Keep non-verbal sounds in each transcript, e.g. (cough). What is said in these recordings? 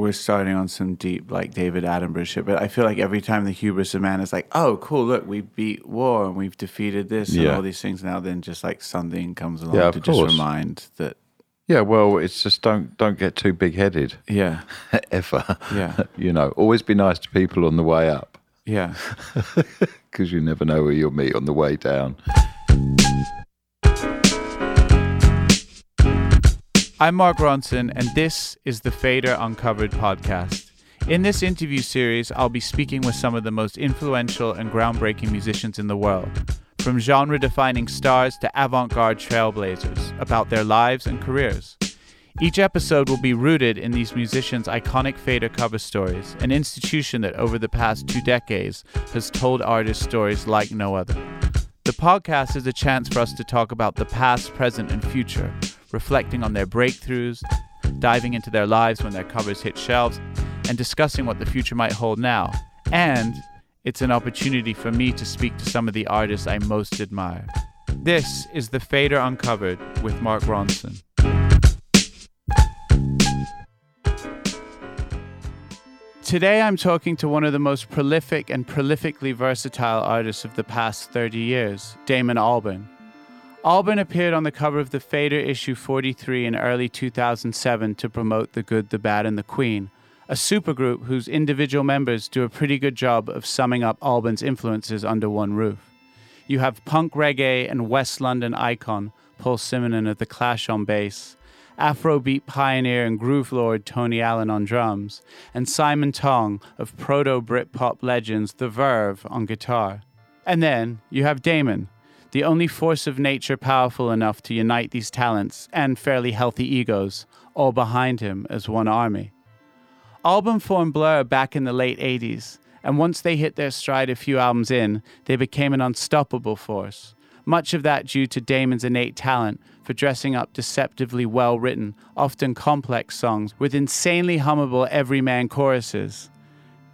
we're starting on some deep like David Attenborough shit, but I feel like every time the hubris of man is like, oh, cool, look, we beat war and we've defeated this and all these things. Now then, just like something comes along Yeah, to just remind that, Yeah, well, it's just don't don't get too big headed yeah, (laughs) ever. Yeah. (laughs) you know, always be nice to people on the way up yeah. (laughs) because you never know where you'll meet on the way down. I'm Mark Ronson, and this is the Fader Uncovered podcast. In this interview series, I'll be speaking with some of the most influential and groundbreaking musicians in the world, from genre defining stars to avant garde trailblazers, about their lives and careers. Each episode will be rooted in these musicians' iconic Fader cover stories, an institution that over the past two decades has told artists stories like no other. The podcast is a chance for us to talk about the past, present, and future, reflecting on their breakthroughs, diving into their lives when their covers hit shelves, and discussing what the future might hold now. And it's an opportunity for me to speak to some of the artists I most admire. This is The Fader Uncovered with Mark Ronson. Today I'm talking to one of the most prolific and prolifically versatile artists of the past 30 years, Damon Albarn. Albarn appeared on the cover of the Fader issue 43 in early 2007 to promote The Good, the Bad, and the Queen, a supergroup whose individual members do a pretty good job of summing up Albarn's influences under one roof. You have punk reggae and West London icon Paul Simonon of The Clash on bass, Afrobeat pioneer and groove lord Tony Allen on drums, and Simon Tong of proto Britpop legends The Verve on guitar. And then you have Damon, the only force of nature powerful enough to unite these talents and fairly healthy egos, all behind him as one army. Albarn formed Blur back in the late 80s, and once they hit their stride a few albums in, they became an unstoppable force. Much of that due to Damon's innate talent for dressing up deceptively well written, often complex songs with insanely hummable everyman choruses.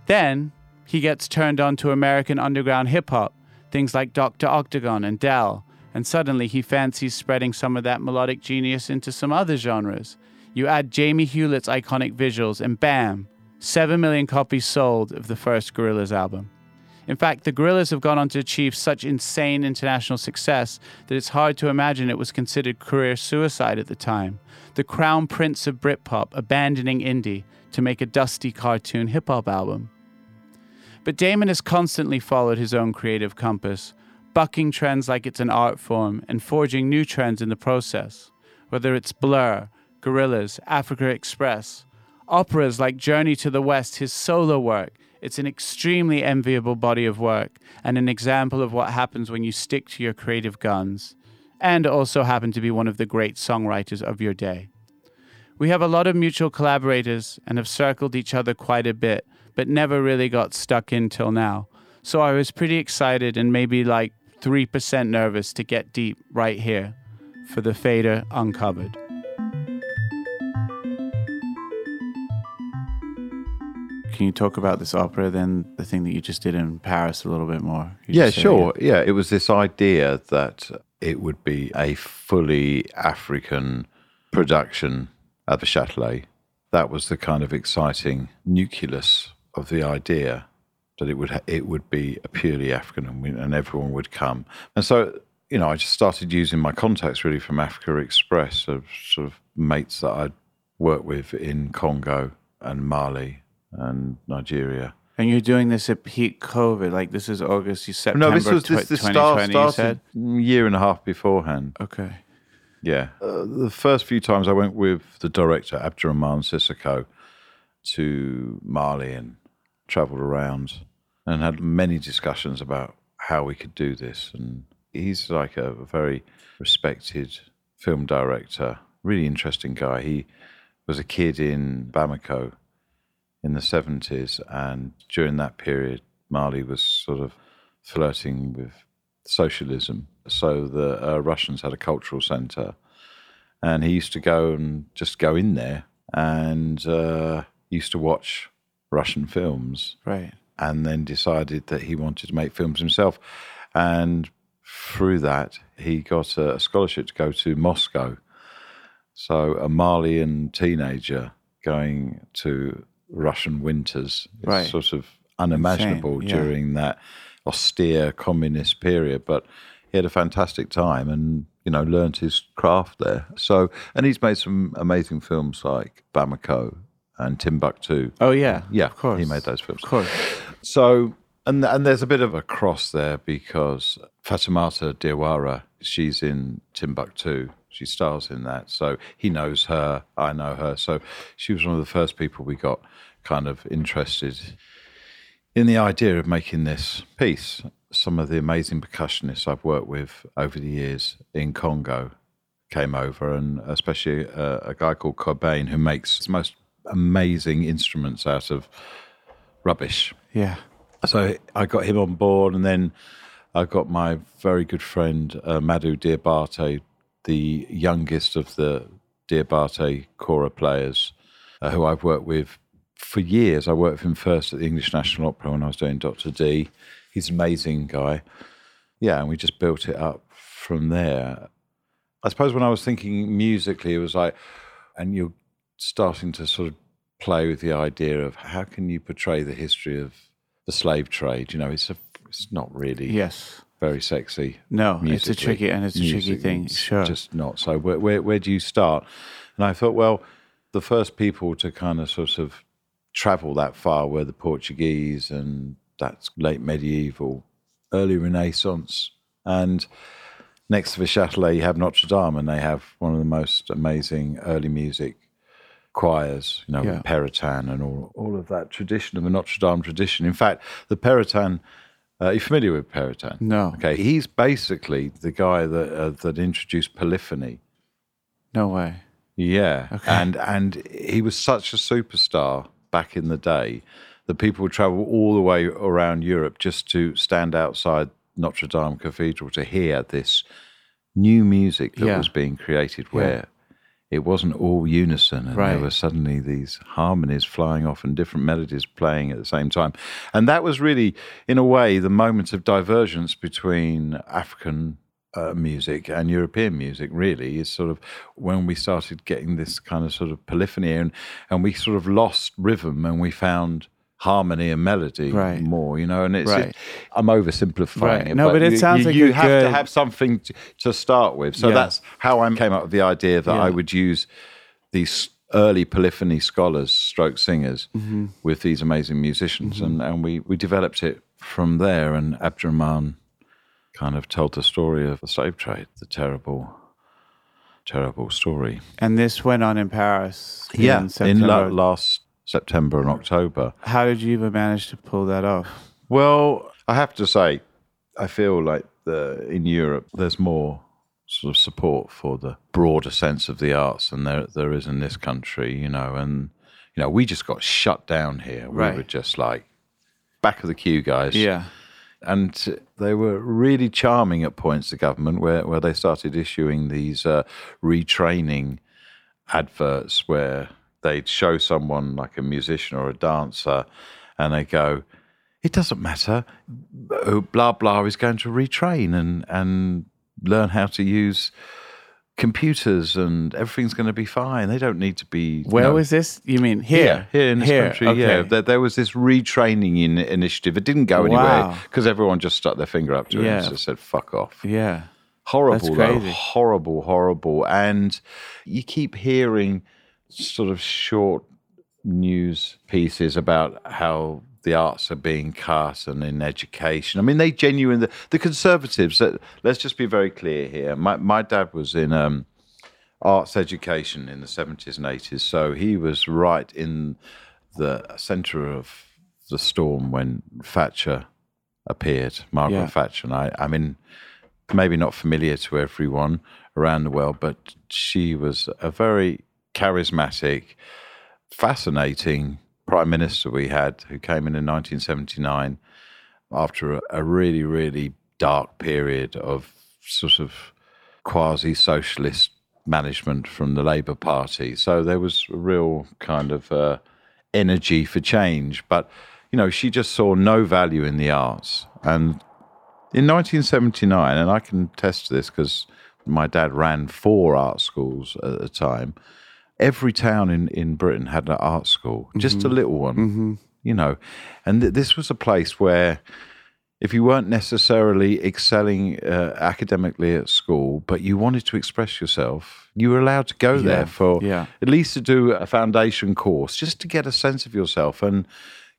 Then he gets turned on to American underground hip hop, things like Dr. Octagon and Del, and suddenly he fancies spreading some of that melodic genius into some other genres. You add Jamie Hewlett's iconic visuals, and bam, 7 million copies sold of the first Gorillaz album. In fact, the Gorillaz have gone on to achieve such insane international success that it's hard to imagine it was considered career suicide at the time. The crown prince of Britpop abandoning indie to make a dusty cartoon hip hop album. But Damon has constantly followed his own creative compass, bucking trends like it's an art form and forging new trends in the process. Whether it's Blur, Gorillaz, Africa Express, operas like Journey to the West, his solo work, it's an extremely enviable body of work and an example of what happens when you stick to your creative guns, and also happen to be one of the great songwriters of your day. We have a lot of mutual collaborators and have circled each other quite a bit, but never really got stuck in till now. So I was pretty excited and maybe like 3% nervous to get deep right here for the Fader Uncovered. Can you talk about this opera, then the thing that you just did in Paris a little bit more? You Yeah, just said it sure. Yeah, it was this idea that it would be a fully African production at the Châtelet. That was the kind of exciting nucleus of the idea that it would ha- it would be a purely African and, we, and everyone would come. And so, you know, I just started using my contacts really from Africa Express of sort of mates that I'd worked with in Congo and Mali and Nigeria. And you're doing this at peak COVID, like this is August, you September No, this was this, this 2020, start, started year and a half beforehand. Okay. Yeah. Uh, the first few times I went with the director, Abderrahmane Sissako, to Mali and traveled around and had many discussions about how we could do this. And he's like a very respected film director, really interesting guy. He was a kid in Bamako in the 70s. And during that period, Mali was sort of flirting with socialism. So the uh, Russians had a cultural center. And he used to go and just go in there and uh, used to watch Russian films. Right. And then decided that he wanted to make films himself. And through that, he got a scholarship to go to Moscow. So a Malian teenager going to Russian winters is Right. sort of unimaginable yeah. during that austere communist period. But he had a fantastic time and, you know, learned his craft there. So, and he's made some amazing films like Bamako and Timbuktu. Oh yeah. Yeah, Of course. he made those films. Of course. So, and and there's a bit of a cross there because Fatoumata Diawara, she's in Timbuktu. She stars in that. So he knows her. I know her. So she was one of the first people we got kind of interested in the idea of making this piece. Some of the amazing percussionists I've worked with over the years in Congo came over, and especially uh, a guy called Cobain who makes the most amazing instruments out of rubbish. Yeah. So I got him on board, and then I got my very good friend uh, Madhu Diabate, the youngest of the Diabate Kora players, uh, who I've worked with for years. I worked with him first at the English National Opera when I was doing Dr. Dee He's an amazing guy. Yeah, and we just built it up from there. I suppose when I was thinking musically, it was like, and you're starting to sort of play with the idea of how can you portray the history of the slave trade? You know, it's a, it's not really Yes. very sexy. No, it's a tricky and it's a tricky Music, thing. Sure. just not. So where, where where do you start? And I thought, well, the first people to kind of sort of travel that far were the Portuguese, and that's late medieval, early Renaissance, and next to the Châtelet you have Notre Dame, and they have one of the most amazing early music choirs, you know, Yeah. Perotin and all, all of that tradition of the Notre Dame tradition. In fact, the Perotin, uh, are you familiar with Perotin? No. Okay, he's basically the guy that uh, that introduced polyphony. no way. Yeah, Okay. and and he was such a superstar back in the day that people would travel all the way around Europe just to stand outside Notre Dame Cathedral to hear this new music that Yeah. was being created, where it wasn't all unison, and Right. there were suddenly these harmonies flying off and different melodies playing at the same time, and that was really, in a way, the moment of divergence between African uh, music and European music really is sort of when we started getting this kind of sort of polyphony and and we sort of lost rhythm and we found harmony and melody Right. more you know and it's Right. I'm oversimplifying Right. it No, but it you, sounds you, like you have to have something to, to start with so Yeah. that's how I came up with the idea that I would use these early polyphony scholars stroke singers Mm-hmm. with these amazing musicians and, and we, we developed it from there and Abderrahmane kind of told the story of the slave trade, the terrible, terrible story. And this went on in Paris. in in la- last September and October. How did you even manage to pull that off? Well, I have to say, I feel like the, in Europe there's more sort of support for the broader sense of the arts than there there is in this country, you know. And you know, we just got shut down here. We Right. were just like back of the queue, guys. Yeah. and they were really charming at points. The government, where where they started issuing these uh, retraining adverts, where they'd show someone like a musician or a dancer, and they go, "It doesn't matter, oh, blah blah is going to retrain and and learn how to use." Computers and everything's going to be fine. They don't need to be. Where no, was this? You mean here? here in this country, yeah. There, there was this retraining in, initiative. It didn't go anywhere because everyone just stuck their finger up to it and just said, fuck off. Yeah. Horrible, though. Horrible, horrible. And you keep hearing sort of short news pieces about how the arts are being cut and in education. I mean, they genuinely, the, the conservatives, uh, let's just be very clear here. My, my dad was in um, arts education in the 70s and 80s, so he was right in the center of the storm when Thatcher appeared, Margaret Yeah. Thatcher. And I, I mean, maybe not familiar to everyone around the world, but she was a very charismatic, fascinating prime minister we had, who came in in 1979 after a, a really, really dark period of sort of quasi socialist management from the Labour Party. So there was a real kind of uh, energy for change. But, you know, she just saw no value in the arts. And in 1979, and I can attest to this because my dad ran four art schools at the time, every town in, in Britain had an art school, just a little one, you know. And th- this was a place where if you weren't necessarily excelling uh, academically at school, but you wanted to express yourself, you were allowed to go Yeah, there for yeah. at least to do a foundation course, just to get a sense of yourself. And,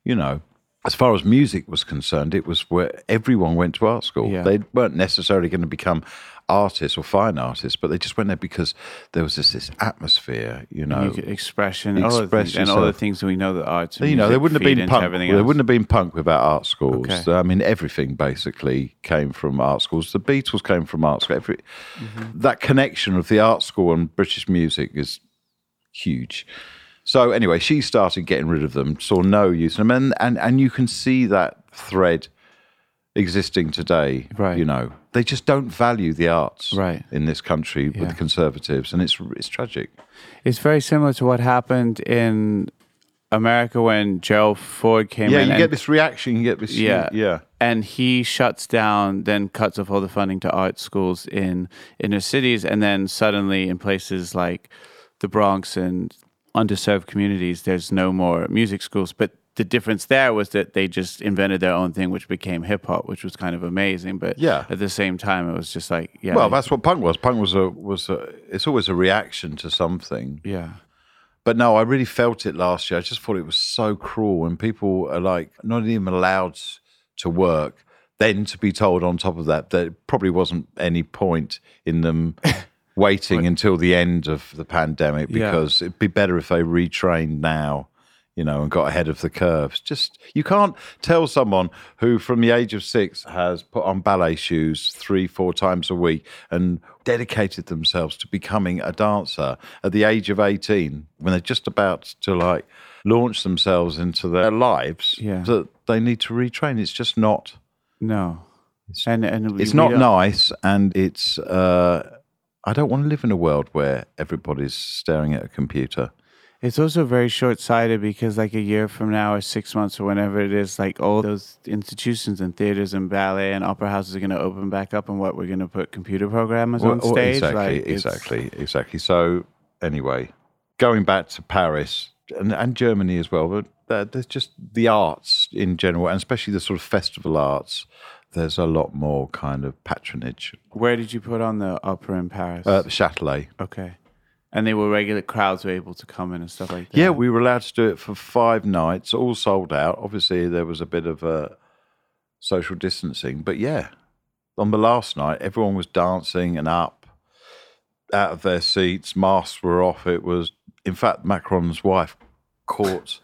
you know, as far as music was concerned, it was where everyone went to art school. Yeah. They weren't necessarily going to become artists or fine artists, but they just went there because there was this, this atmosphere, you know. You expression, Express and all the things that we know that. And You know, there wouldn't have been punk. There wouldn't have been punk without art schools. Okay. I mean, everything basically came from art schools. The Beatles came from art school. Every, Mm-hmm. That connection of the art school and British music is huge. So anyway, she started getting rid of them. Saw no use in them, and and, and you can see that thread existing today. Right. You know, they just don't value the arts. Right. In this country Yeah. with the conservatives, and it's it's tragic. It's very similar to what happened in America when Gerald Ford came Yeah, in. you get this reaction. You get this. Yeah. yeah. and he shuts down, then cuts off all the funding to art schools in inner cities, and then suddenly in places like the Bronx and underserved communities, there's no more music schools. But the difference there was that they just invented their own thing, which became hip hop, which was kind of amazing. But Yeah. at the same time, it was just like, yeah, Well, that's what punk was. Punk was a was a. It's always a reaction to something. yeah, But no, I really felt it last year. I just thought it was so cruel when people are like not even allowed to work. Then to be told on top of that that probably wasn't any point in them (laughs) waiting until the end of the pandemic Yeah. because it'd be better if they retrained now, you know, and got ahead of the curves. Just you can't tell someone who from the age of six has put on ballet shoes three, four times a week and dedicated themselves to becoming a dancer at the age of 18 when they're just about to like launch themselves into their lives Yeah. that they need to retrain. It's just not no, and and it's not nice and it's uh I don't want to live in a world where everybody's staring at a computer. It's also very short sighted because, like, a year from now or six months or whenever it is, like, all those institutions and theaters and ballet and opera houses are going to open back up, and what we're going to put computer programmers on Well, well, stage. Exactly, like, exactly, exactly. So, anyway, going back to Paris and, and Germany as well, but there's just the arts in general, and especially the sort of festival arts. There's a lot more kind of patronage. Where did you put on the opera in Paris? Uh, the Châtelet. okay. And they were regular crowds were able to come in and stuff like that. Yeah, we were allowed to do it for five nights, all sold out. Obviously, there was a bit of uh, social distancing, but yeah, on the last night, everyone was dancing and up out of their seats. Masks were off. It was, in fact, Macron's wife caught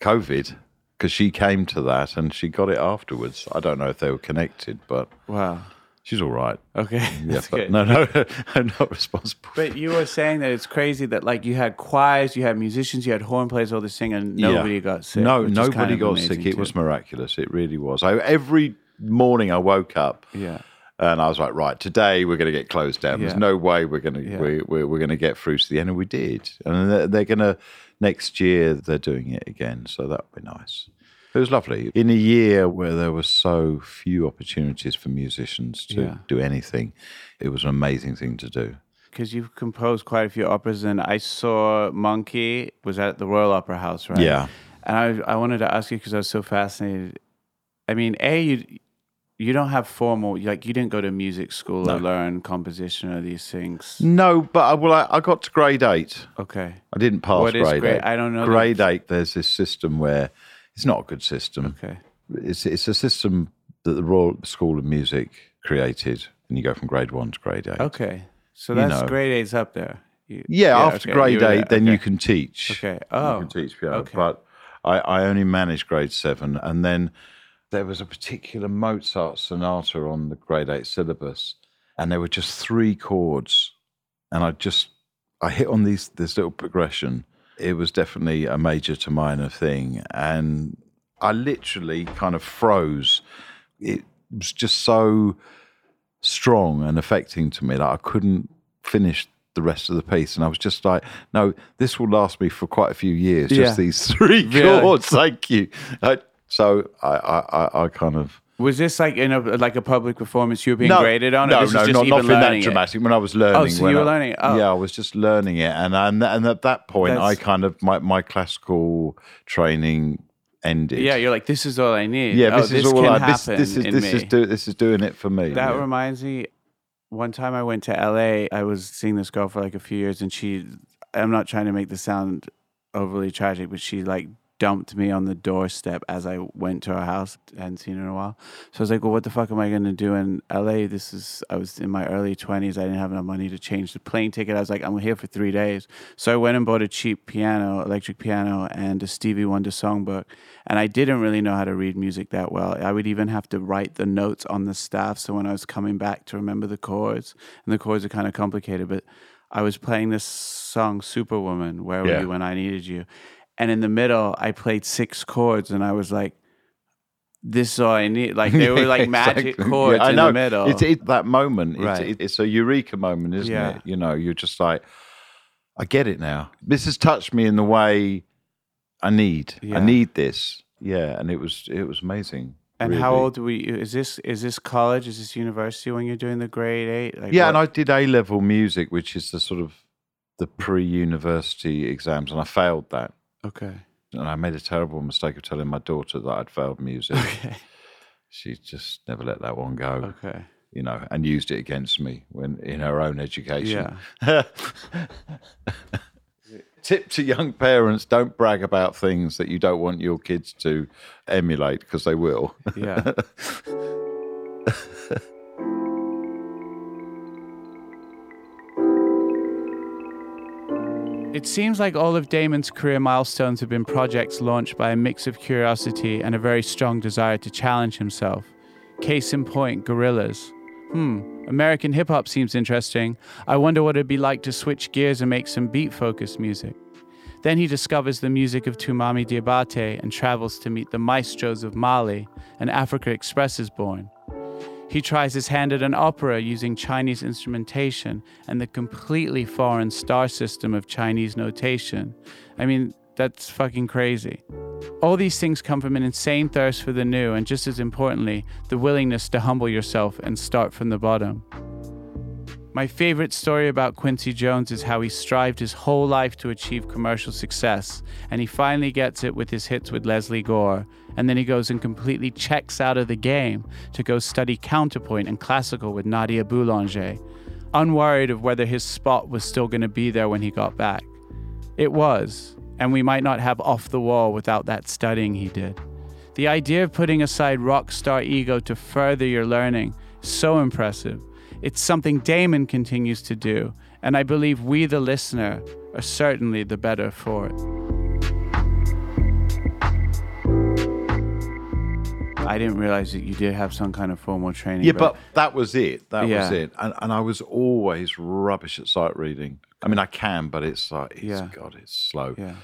COVID because she came to that and she got it afterwards. I don't know if they were connected, but Wow. She's all right. Okay. Yeah, (laughs) but good. no, no, (laughs) I'm not responsible. But you were saying that it's crazy that like you had choirs, you had musicians, you had horn players, all this thing, and Yeah. nobody got sick. No, nobody kind of got sick. It too. was miraculous. It really was. I, every morning I woke up Yeah. and I was like, right, today we're going to get closed down. There's no way we're going to Yeah. we, we're, we're going to get through to the end, and we did. And they're, they're going to next year they're doing it again, so that would be nice. It was lovely in a year where there were so few opportunities for musicians to Yeah. do anything. It was an amazing thing to do. because you've composed quite a few operas, and I saw Monkey was at the Royal Opera House, right? Yeah. And I I wanted to ask you because I was so fascinated. I mean, a you you don't have formal like you didn't go to music school or No. learn composition or these things. No, but I, well, I, I got to grade eight. Okay. I didn't pass What is grade grade- eight. I don't know Grade eight, there's this system where it's not a good system. Okay. It's it's a system that the Royal School of Music created, and you go from grade one to grade eight. Okay. So You that's know. grade eight's up there. You- Yeah, after okay, grade eight, then you can teach. Okay. Oh. you can oh, teach piano. okay. But I, I only managed grade seven, and then there was a particular Mozart sonata on the grade eight syllabus, and there were just three chords, and I just I hit on these this little progression, it was definitely a major to minor thing. And I literally kind of froze. It was just so strong and affecting to me that I couldn't finish the rest of the piece. And I was just like, no, this will last me for quite a few years. Yeah. Just these (laughs) three chords. Thank you. I, so I, I, I kind of. Was this like in a like a public performance you were being graded on? or No, this no, just not, even that learning it? dramatic. When I was learning, oh, so when you were I- learning it. Oh. Yeah, I was just learning it, and and, and at that point, I That's- kind of my, my classical training ended. Yeah, you're like, this is all I need. yeah. Oh, This is all can I. This, happen this is in this me. is do, this is doing it for me. That yeah. reminds me. One time I went to LA. I was seeing this girl for like a few years, and she. I'm not trying to make this sound overly tragic, but she like dumped me on the doorstep as I went to her house. I hadn't seen her in a while, so I was like, "Well, what the fuck am I gonna do in LA? This is." I was in my early 20s. I didn't have enough money to change the plane ticket. I was like, "I'm here for three days," so I went and bought a cheap piano, electric piano, and a Stevie Wonder songbook. And I didn't really know how to read music that well. I would even have to write the notes on the staff. So when I was coming back to remember the chords, and the chords are kind of complicated, but I was playing this song, Superwoman, Where Were Yeah. You When I Needed You? And in the middle, I played six chords, and I was like, this is all I need. Like they were like (laughs) magic Exactly. chords Yeah, in the middle. It's it, that moment. It's, Right. it, it's a eureka moment, isn't Yeah. it? You know, you're just like, I get it now. This has touched me in the way I need. Yeah. I need this. Yeah, and it was it was amazing. and how old were you? Is this is this college? Is this university when you're doing the grade eight? Like Yeah, what- and I did A level music, which is the sort of the pre-university exams, and I failed that. Okay. And I made a terrible mistake of telling my daughter that I'd failed music. Okay. she just never let that one go, Okay. you know, and used it against me when in her own education. Yeah. (laughs) Tip to young parents: Don't brag about things that you don't want your kids to emulate because they will. Yeah. (laughs) It seems like all of Damon's career milestones have been projects launched by a mix of curiosity and a very strong desire to challenge himself. Case in point, Gorillaz. Hmm, American hip hop seems interesting. I wonder what it'd be like to switch gears and make some beat focused music. Then he discovers the music of Toumani Diabate and travels to meet the maestros of Mali, and Africa Express is born. He tries his hand at an opera using Chinese instrumentation and the completely foreign star system of Chinese notation. I mean, that's fucking crazy. All these things come from an insane thirst for the new, and just as importantly, the willingness to humble yourself and start from the bottom. My favorite story about Quincy Jones is how he strived his whole life to achieve commercial success, and he finally gets it with his hits with Lesley Gore, and then he goes and completely checks out of the game to go study counterpoint and classical with Nadia Boulanger, unworried of whether his spot was still going to be there when he got back. It was, and we might not have off the wall without that studying he did. The idea of putting aside rock star ego to further your learning so impressive. It's something Damon continues to do, and I believe we, the listener, are certainly the better for it. I didn't realize that you did have some kind of formal training. Yeah, but that was it. That was it. And, and I was always rubbish at sight reading. I mean, I can, but it's like, it's, Yeah. God, it's slow. yeah,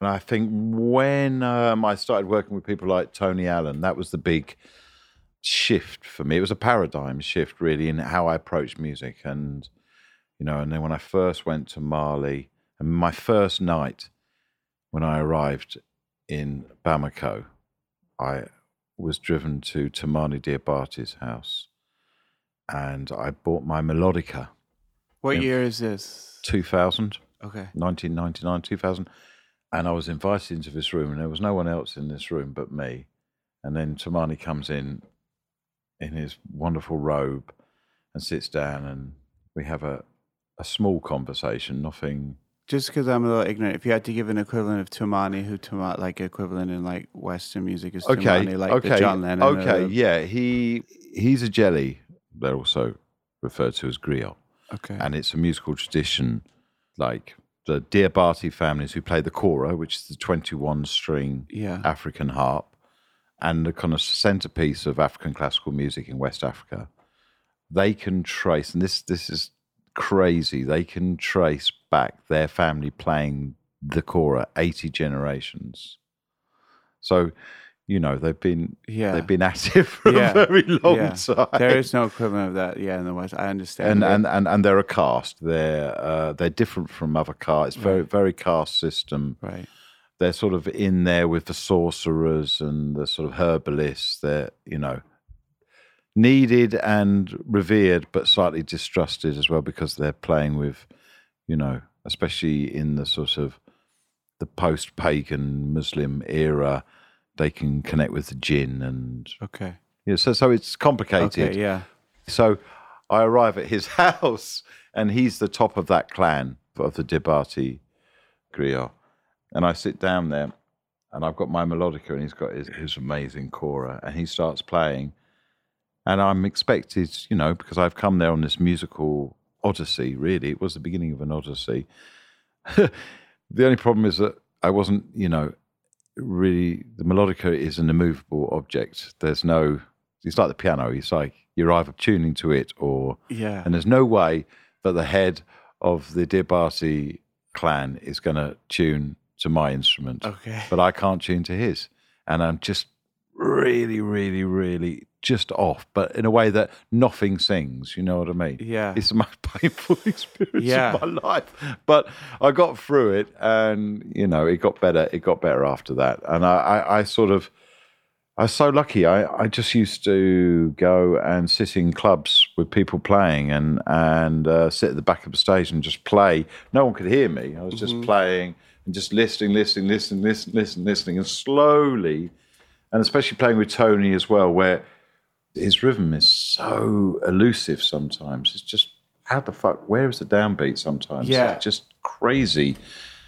And I think when um, I started working with people like Tony Allen, that was the big shift for me. It was a paradigm shift, really, in how I approached music. And, you know, and then when I first went to Mali, and my first night when I arrived in Bamako, I was driven to Toumani Diabate's house and I bought my melodica, what year is this? 2000. Okay, 1999, 2000. And I was invited into this room, and there was no one else in this room but me. And then Toumani comes in in his wonderful robe and sits down, and we have a, a small conversation, nothing. just because I'm a little ignorant, if you had to give an equivalent of Toumani, who Toumani, like equivalent in like Western music is Okay, Toumani, like okay, John Lennon. okay, the- yeah. He he's a jeli. They're also referred to as griot. okay, and it's a musical tradition like the Diabate families who play the kora, which is the 21 string Yeah. African harp, and the kind of centerpiece of African classical music in West Africa. They can trace, and this this is crazy. They can trace back their family playing the Kora 80 generations. So, you know, they've been Yeah. they've been active for Yeah. a very long yeah. time. There is no equivalent of that. Yeah, in the West, I understand. and, and and and they're a caste. They're uh, they're different from other castes. Very very caste system. right. They're sort of in there with the sorcerers and the sort of herbalists. They're you know needed and revered, but slightly distrusted as well because they're playing with, you know, especially in the sort of the post-pagan Muslim era, they can connect with the jinn and Okay. yeah. So so it's complicated. Okay. Yeah. So I arrive at his (laughs) house, and he's the top of that clan of the Diabate griot. And I sit down there, and I've got my melodica, and he's got his, his amazing kora, and he starts playing. And I'm expected, you know, because I've come there on this musical odyssey, really. It was the beginning of an odyssey. (laughs) the only problem is that I wasn't, you know, really, the melodica is an immovable object. There's no, it's like the piano. It's like you're either tuning to it or, Yeah. and there's no way that the head of the Diabate clan is going to tune to my instrument. Okay. But I can't tune to his. And I'm just really, really, really just off, but in a way that nothing sings. You know what I mean? Yeah. It's the (laughs) most painful experience Yeah. of my life. But I got through it and, you know, it got better. It got better after that. And I, I, I sort of, I was so lucky. I, I just used to go and sit in clubs with people playing and and uh, sit at the back of the stage and just play. No one could hear me. I was just playing and just listening, listening, listening, listening, listening, listening, and slowly, and especially playing with Tony as well, where his rhythm is so elusive sometimes. It's just how the fuck? Where is the downbeat sometimes? Yeah. it's just crazy.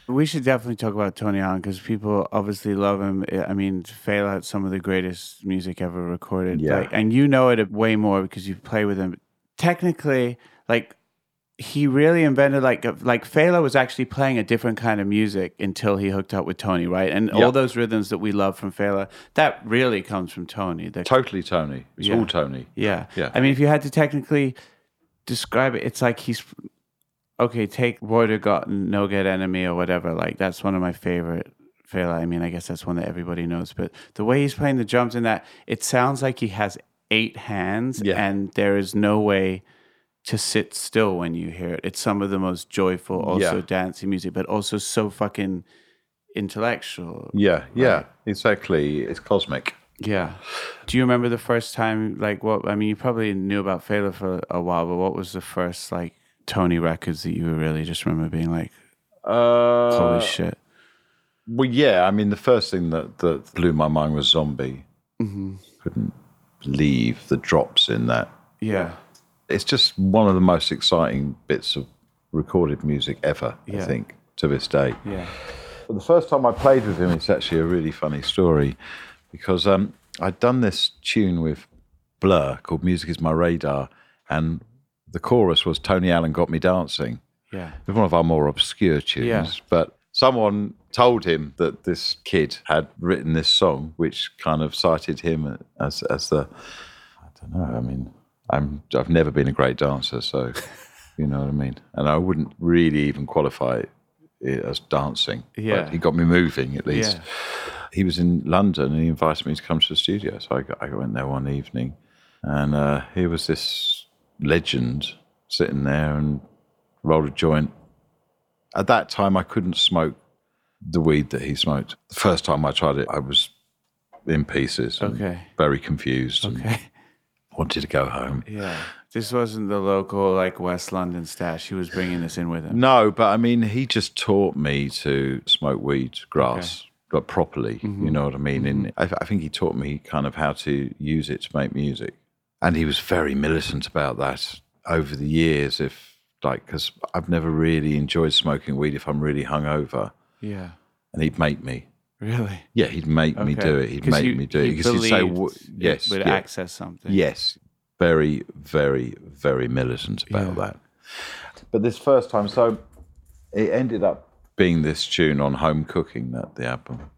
We should definitely talk about Tony Allen because people obviously love him. I mean, Fela had some of the greatest music ever recorded. Yeah. Like, and you know it way more because you play with him. Technically, like he really invented like like Fela was actually playing a different kind of music until he hooked up with Tony, right? And Yeah. all those rhythms that we love from Fela, that really comes from Tony. The Totally Tony. It's Yeah. all Tony. Yeah. Yeah. I mean, if you had to technically describe it, it's like he's okay. Take Water Got No Get Enemy or whatever. Like that's one of my favorite. Fela. I mean, I guess that's one that everybody knows. But the way he's playing the drums in that, it sounds like he has eight hands, Yeah. and there is no way to sit still when you hear it. It's some of the most joyful, also Yeah. dancing music, but also so fucking intellectual. Yeah, yeah, exactly. It's cosmic. Yeah. Do you remember the first time, like, what? I mean, you probably knew about Fela for a while, but what was the first, like, Tony records that you really just remember being like, Uh, holy shit? Well, yeah. I mean, the first thing that, that blew my mind was Zombie. Mm-hmm. Couldn't believe the drops in that. Yeah. It's just one of the most exciting bits of recorded music ever. I think to this day. Yeah. But the first time I played with him, it's actually a really funny story because um, I'd done this tune with Blur called "Music Is My Radar," and the chorus was "Tony Allen Got Me Dancing." Yeah. It's one of our more obscure tunes, Yeah. but someone told him that this kid had written this song, which kind of cited him as as the I don't know. I mean, I'm I've never been a great dancer, so (laughs) you know what I mean. And I wouldn't really even qualify it as dancing. Yeah. but he got me moving at least. Yeah. He was in London and he invited me to come to the studio, so I, got, I went there one evening, and uh, here was this legend sitting there and rolled a joint. At that time, I couldn't smoke the weed that he smoked. The first time I tried it, I was in pieces, and Okay. very confused, Okay. Wanted to go home. Yeah. This wasn't the local, like, West London stash. He was bringing this in with him. No, but I mean, he just taught me to smoke weed, grass, but properly. You mm-hmm. know what I mean? And mm-hmm. I, I think he taught me kind of how to use it to make music. And he was very militant about that over the years. If like, because I've never really enjoyed smoking weed if I'm really hungover, Yeah. and he'd make me. Really? Yeah, he'd make me do it. He'd make you- me do it because he'd say, believed "Wha- it "Yes, would yeah, access something. Yes, very, very, very militant about Yeah. that. But this first time, so it ended up being this tune on home cooking, that the album.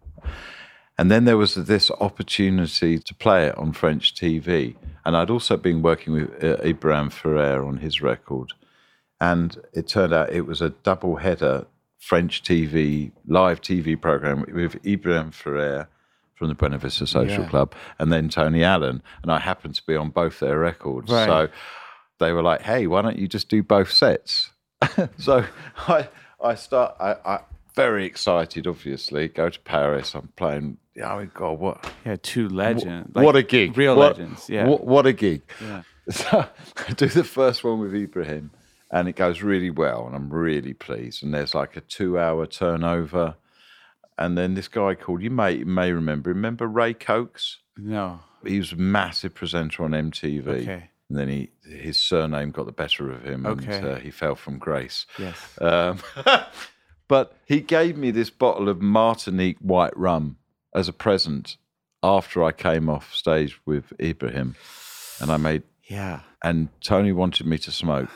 And then there was this opportunity to play it on French TV. And I'd also been working with uh, Ibrahim Ferrer on his record. And it turned out it was a double header French TV, live TV program with Ibrahim Ferrer from the Buena Vista Social Yeah. Club and then Tony Allen. And I happened to be on both their records. Right. So they were like, hey, why don't you just do both sets? (laughs) so I, I start, I, I, very excited, obviously, go to Paris. I'm playing, oh my God, what, Yeah, two legends. what a gig. Real What- legends. Yeah. What, what a gig. Yeah. (laughs) So I do the first one with Ibrahim and it goes really well and I'm really pleased. And there's like a two hour turnover. And then this guy called, you may, you may remember, remember Ray Cokes? No. He was a massive presenter on MTV. Okay. And then he, his surname got the better of him Okay. and uh, he fell from grace. Yes. Um, (laughs) but he gave me this bottle of Martinique white rum as a present after I came off stage with Ibrahim, and I made Yeah. and Tony wanted me to smoke,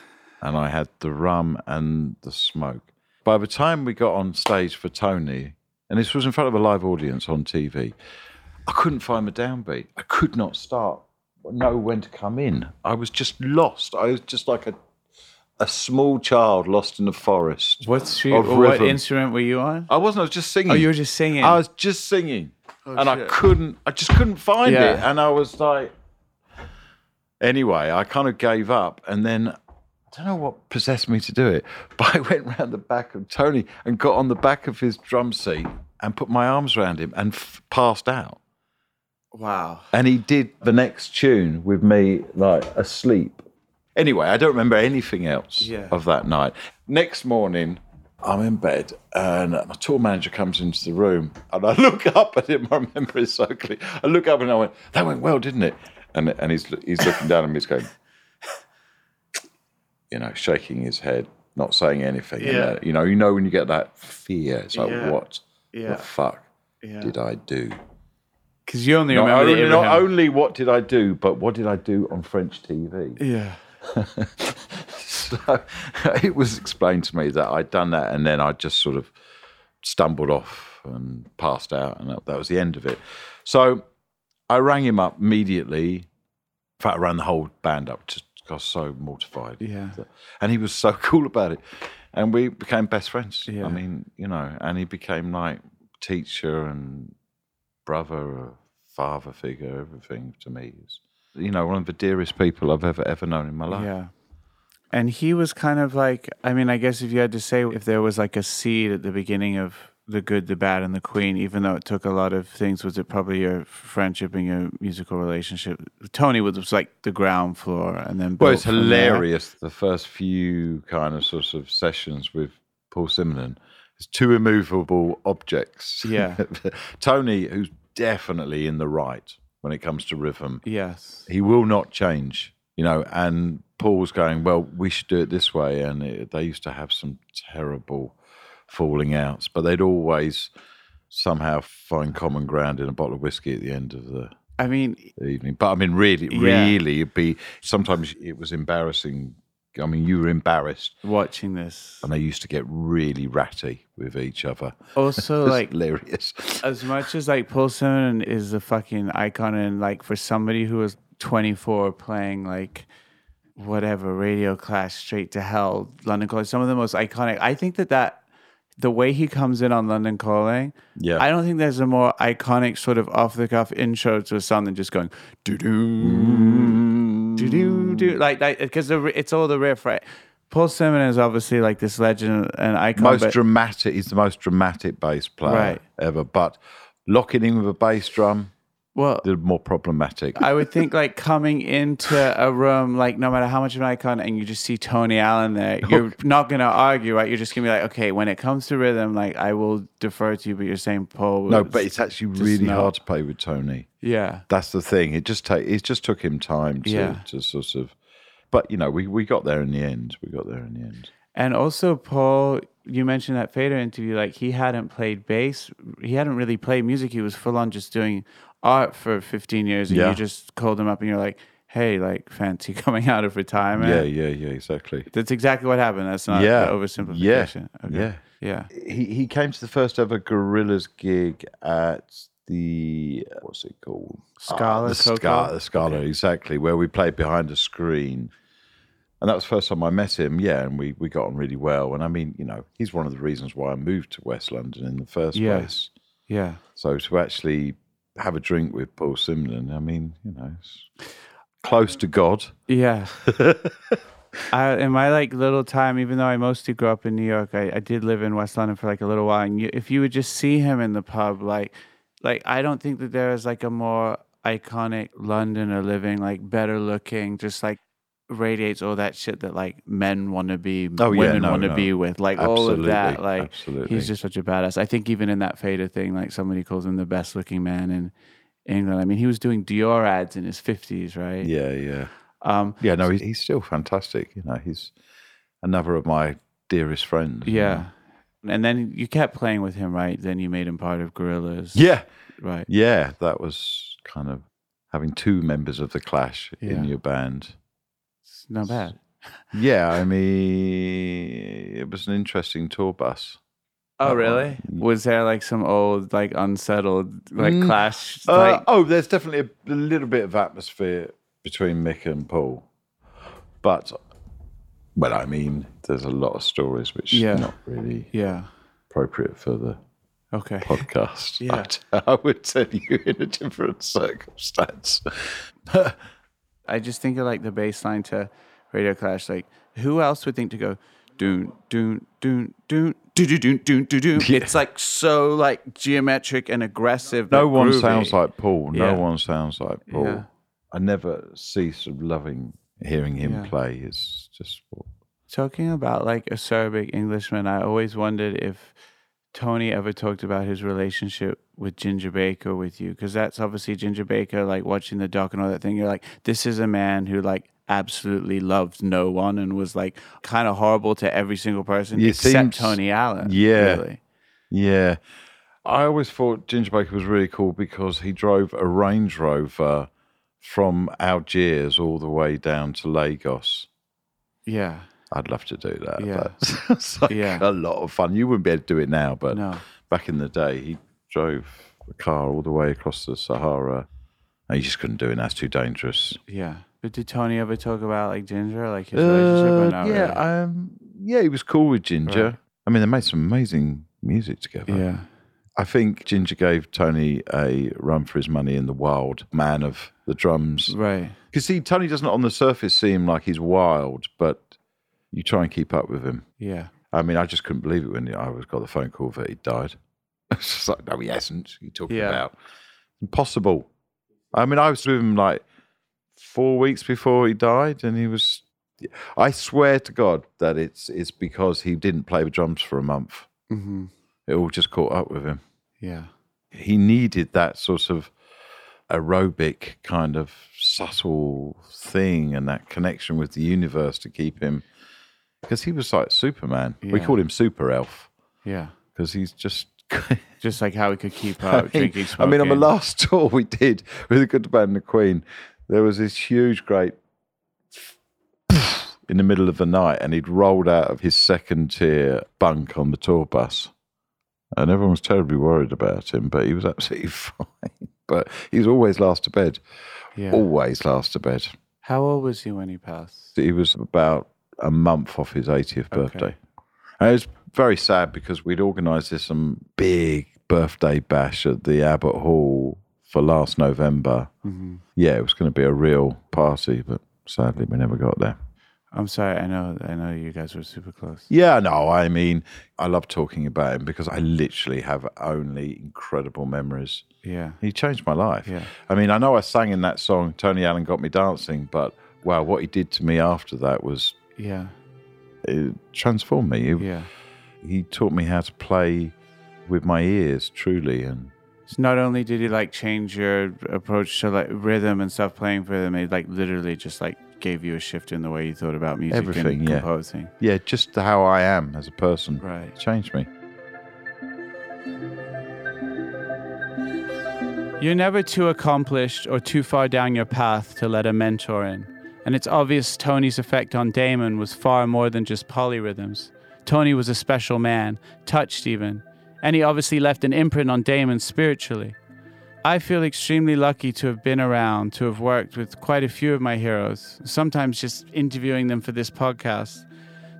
and I had the rum and the smoke. By the time we got on stage for Tony, and this was in front of a live audience on TV, I couldn't find the downbeat. I could not start, know when to come in. I was just lost. I was just like a a small child lost in the forest. What street? Of What instrument were you on? I wasn't. I was just singing. Oh, you were just singing. I was just singing, oh, and I couldn't. I just couldn't find Yeah. it, and I was like. Anyway, I kind of gave up, and then I don't know what possessed me to do it, (laughs) but I went round the back of Tony and got on the back of his drum seat and put my arms around him and f- passed out. wow. And he did the next tune with me like asleep. Anyway, I don't remember anything else Yeah. of that night. Next morning, I'm in bed and my tour manager comes into the room and I (laughs) look up at him. I remember it so clearly. I look up and I went, "That went well, didn't it?" And and he's he's looking down at me, he's going, you know, shaking his head, not saying anything. And, Yeah. uh, you know, you know when you get that fear, it's like, Yeah. what Yeah. the fuck Yeah. did I do? Because you only Not remember the only, not Abraham. only what did I do, but what did I do on French TV? Yeah. (laughs) So (laughs) it was explained to me that I'd done that, and then I just sort of stumbled off and passed out, and that, that was the end of it. So I rang him up immediately. In fact, I ran the whole band up. Just got so mortified. Yeah. and he was so (laughs) cool about it, and we became best friends. Yeah. I mean, you know, and he became like teacher and brother, father figure, everything to me. You know, one of the dearest people I've ever ever known in my life. Yeah. And he was kind of like, I mean, I guess if you had to say if there was like a seed at the beginning of the good, the bad, and the queen, even though it took a lot of things, was it probably your friendship and your musical relationship? Tony was, was like the ground floor, and then Well, it's from there. hilarious. The first few kind of sort of sessions with Paul Simonon, it's two immovable objects. Yeah. (laughs) Tony, who's definitely in the right when it comes to rhythm, Yes. he will not change, you know. And Paul was going, well, we should do it this way. And it, they used to have some terrible falling outs, but they'd always somehow find common ground in a bottle of whiskey at the end of the I mean, evening. But I mean, really, Yeah. really, it'd be sometimes it was embarrassing. I mean, you were embarrassed, watching this. and they used to get really ratty with each other. Also, (laughs) like, hilarious. as much as like Paul Simonon is a fucking icon, and like for somebody who was 24 playing like whatever Radio Clash, Straight to Hell, London Calling, some of the most iconic. I think that that the way he comes in on London Calling, Yeah. I don't think there's a more iconic sort of off the cuff intro to a song than just going do do do do do mm. like like because it's all the riff, right? Paul Simonon is obviously like this legend and icon. most but- dramatic. He's the most dramatic bass player Right. ever. But locking in with a bass drum, well, the more problematic. I would think like coming into a room, like no matter how much of an icon, and you just see Tony Allen there, (laughs) you're not gonna argue, right? You're just gonna be like, okay, when it comes to rhythm, like I will defer to you, but you're saying Paul. no, but it's actually really not- hard to play with Tony. yeah, That's the thing. It just take. It just took him time to Yeah. to sort of. But you know, we we got there in the end. We got there in the end. and also Paul. You mentioned that Fader interview, like he hadn't played bass, he hadn't really played music. He was full on just doing art for 15 years, and Yeah. you just called him up, and you're like, hey, like fancy (laughs) coming out of retirement. Yeah, yeah, yeah. Exactly. That's exactly what happened. That's not Yeah. an oversimplification. Okay. Yeah. Yeah. he he came to the first ever Gorillaz gig at the what's it called? Scala, Ah, the? Scala, the Scala, exactly, where we played behind a screen. And that was the first time I met him. Yeah, and we we got on really well. And I mean, you know, he's one of the reasons why I moved to West London in the first Yeah. place. Yeah. So to actually have a drink with Paul Simonon, I mean, you know, it's close to God. Yeah. (laughs) I, in my like little time, even though I mostly grew up in New York, I, I did live in West London for like a little while. And you, if you would just see him in the pub, like, like I don't think that there is like a more iconic Londoner living, like better looking, just like radiates all that shit that like men want to be, Oh, yeah, women no, want to no. be with, like all of that. Like absolutely. he's just such a badass. I think even in that Fader thing, like somebody calls him the best looking man in England. I mean, he was doing Dior ads in his fifties, right? Yeah, yeah. Um, Yeah, no, he's, he's still fantastic. You know, he's another of my dearest friends. you Yeah. know. And then you kept playing with him, right? Then you made him part of Gorillaz. Yeah. Right. Yeah, that was kind of having two members of the Clash Yeah. in your band. Not bad. Yeah, I mean, it was an interesting tour bus. Oh, really? Was there like some old, like unsettled, like Mm, clash? Uh, like, oh, there's definitely a, a little bit of atmosphere between Mick and Paul, but well, I mean, there's a lot of stories which Yeah. are not really yeah. appropriate for the Okay. podcast. Yeah. I, (laughs) I would tell you in a different circumstance. (laughs) I just think of like the bass line to Radio Clash. Like, who else would think to go doon doon doon doon do do doon doon do do? It's like so like geometric and aggressive. no one groovy. sounds like Paul. No Yeah. one sounds like Paul. Yeah. I never cease of loving hearing him Yeah. play. It's just Talking about like a Serbic Englishman, I always wondered if Tony ever talked about his relationship with Ginger Baker with you, because that's obviously Ginger Baker. Like watching the doc and all that thing, you're like, this is a man who like absolutely loved no one and was like kind of horrible to every single person It except seems- Tony Allen. Yeah. really. Yeah. I always thought Ginger Baker was really cool because he drove a Range Rover from Algiers all the way down to Lagos. yeah, I'd love to do that. Yeah. (laughs) it's like Yeah. a lot of fun. You wouldn't be able to do it now, but no, back in the day, he drove a car all the way across the Sahara. And you just couldn't do it. That's too dangerous. yeah. But did Tony ever talk about like Ginger, like his relationship? Uh, not yeah, really? um, yeah, he was cool with Ginger. Right. I mean, they made some amazing music together. yeah, I think Ginger gave Tony a run for his money in the wild man of the drums. right. Because see, Tony doesn't on the surface seem like he's wild, but you try and keep up with him. Yeah, I mean, I just couldn't believe it when I was got the phone call that he died. (laughs) It's just like, no, he hasn't. You talking Yeah. about impossible? I mean, I was with him like four weeks before he died, and he was. I swear to God that it's it's because he didn't play the drums for a month. hmm It all just caught up with him. yeah, He needed that sort of aerobic kind of subtle thing and that connection with the universe to keep him because he was like Superman. We called him Super Elf yeah. because he's just. (laughs) Just like how he could keep I mean, drinking, I mean, on the last (laughs) tour we did with the Good, Bad and the Queen, there was this huge, great (sniffs) in the middle of the night, and he'd rolled out of his second tier bunk on the tour bus, and everyone was terribly worried about him, but he was absolutely (laughs) fine. But he was always last to bed, yeah. always last to bed. How old was he when he passed? He was about a month off his 80th birthday. And it was very sad because we'd organised this some big birthday bash at the Albert Hall for last November. hmm Yeah, it was going to be a real party, but sadly we never got there. I'm sorry. I know. I know you guys were super close. Yeah, no, I mean, I love talking about him because I literally have only incredible memories. Yeah. He changed my life. Yeah. I mean, I know I sang in that song, Tony Allen Got Me Dancing, but wow, what he did to me after that was, Yeah. it transformed me. He, Yeah. he taught me how to play with my ears, truly. And So not only did he like change your approach to like rhythm and stuff playing for them, it like literally just like gave you a shift in the way you thought about music Everything, and yeah. composing. yeah, just how I am as a person Right. changed me. You're never too accomplished or too far down your path to let a mentor in. And it's obvious Tony's effect on Damon was far more than just polyrhythms. Tony was a special man, touched even, and he obviously left an imprint on Damon spiritually. I feel extremely lucky to have been around, to have worked with quite a few of my heroes, sometimes just interviewing them for this podcast.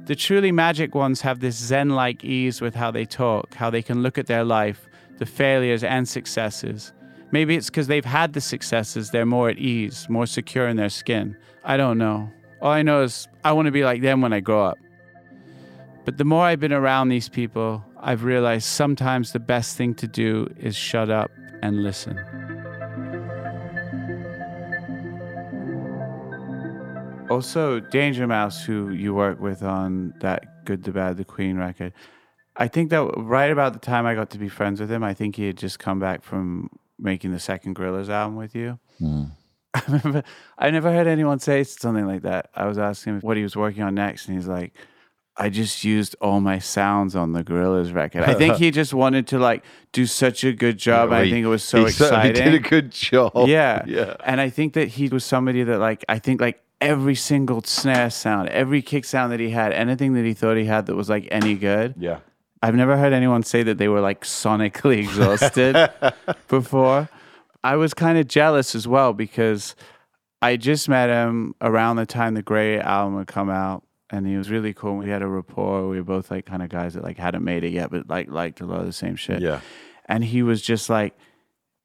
The truly magic ones have this Zen like ease with how they talk, how they can look at their life, the failures and successes. Maybe it's because they've had the successes, they're more at ease, more secure in their skin. I don't know. All I know is I want to be like them when I grow up. But the more I've been around these people, I've realized sometimes the best thing to do is shut up and listen. Also, Danger Mouse, who you work with on that Good, the Bad, the Queen record, I think that right about the time I got to be friends with him, I think he had just come back from making the second Gorillaz album with you. Hmm. (laughs) I remember I never heard anyone say something like that. I was asking him what he was working on next, and he's like, I just used all my sounds on the Gorillaz record. I think (laughs) he just wanted to like do such a good job. I think it was so exciting. he did a good job. Yeah. yeah. And I think that he was somebody that like I think like every single snare sound, every kick sound that he had, anything that he thought he had that was like any good. Yeah. I've never heard anyone say that they were like sonically (laughs) exhausted before. I was kind of jealous as well because I just met him around the time the Gray album had come out, and he was really cool. We had a rapport. We were both like kind of guys that like hadn't made it yet, but like liked a lot of the same shit. Yeah. And he was just like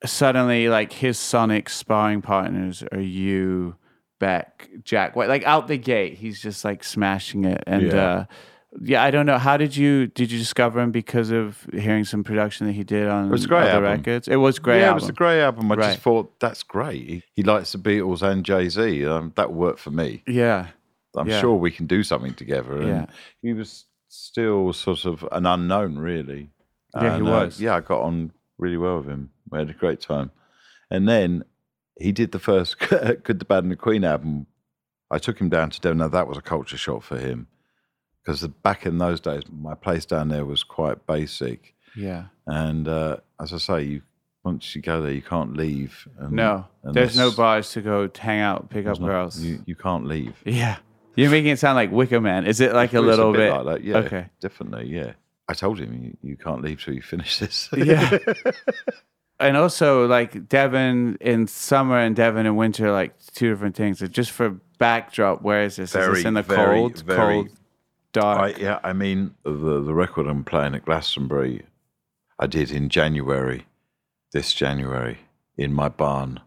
suddenly like his sonic sparring partners are you, Beck, Jack White. Like out the gate, he's just like smashing it. And Yeah. uh yeah, I don't know. How did you did you discover him because of hearing some production that he did on it was a great other album. records? It was great. yeah, album. it was a great album. I Right. just thought that's great. He, he likes the Beatles and Jay Z. Um, that worked for me. Yeah, I'm Yeah. sure we can do something together. And Yeah. he was still sort of an unknown, really. Yeah, he And, uh, was. yeah, I got on really well with him. We had a great time. And then he did the first (laughs) Good, the Bad, and the Queen album. I took him down to Devon. Now, that was a culture shock for him because back in those days, my place down there was quite basic. yeah. And uh, as I say, you once you go there, you can't leave. And, No, there's no bars to go hang out, pick up girls. You, you can't leave. yeah, you're making it sound like Wicker Man. Is it like a little bit, bit? like that. Yeah, Okay. definitely. Yeah, I told him you, you can't leave till you finish this. (laughs) Yeah. and also like Devon in summer and Devon in winter, like two different things. Just for backdrop, where is this? is this in the very, cold, very- cold, I, yeah, I mean the the record I'm playing at Glastonbury, I did in January, this January in my barn,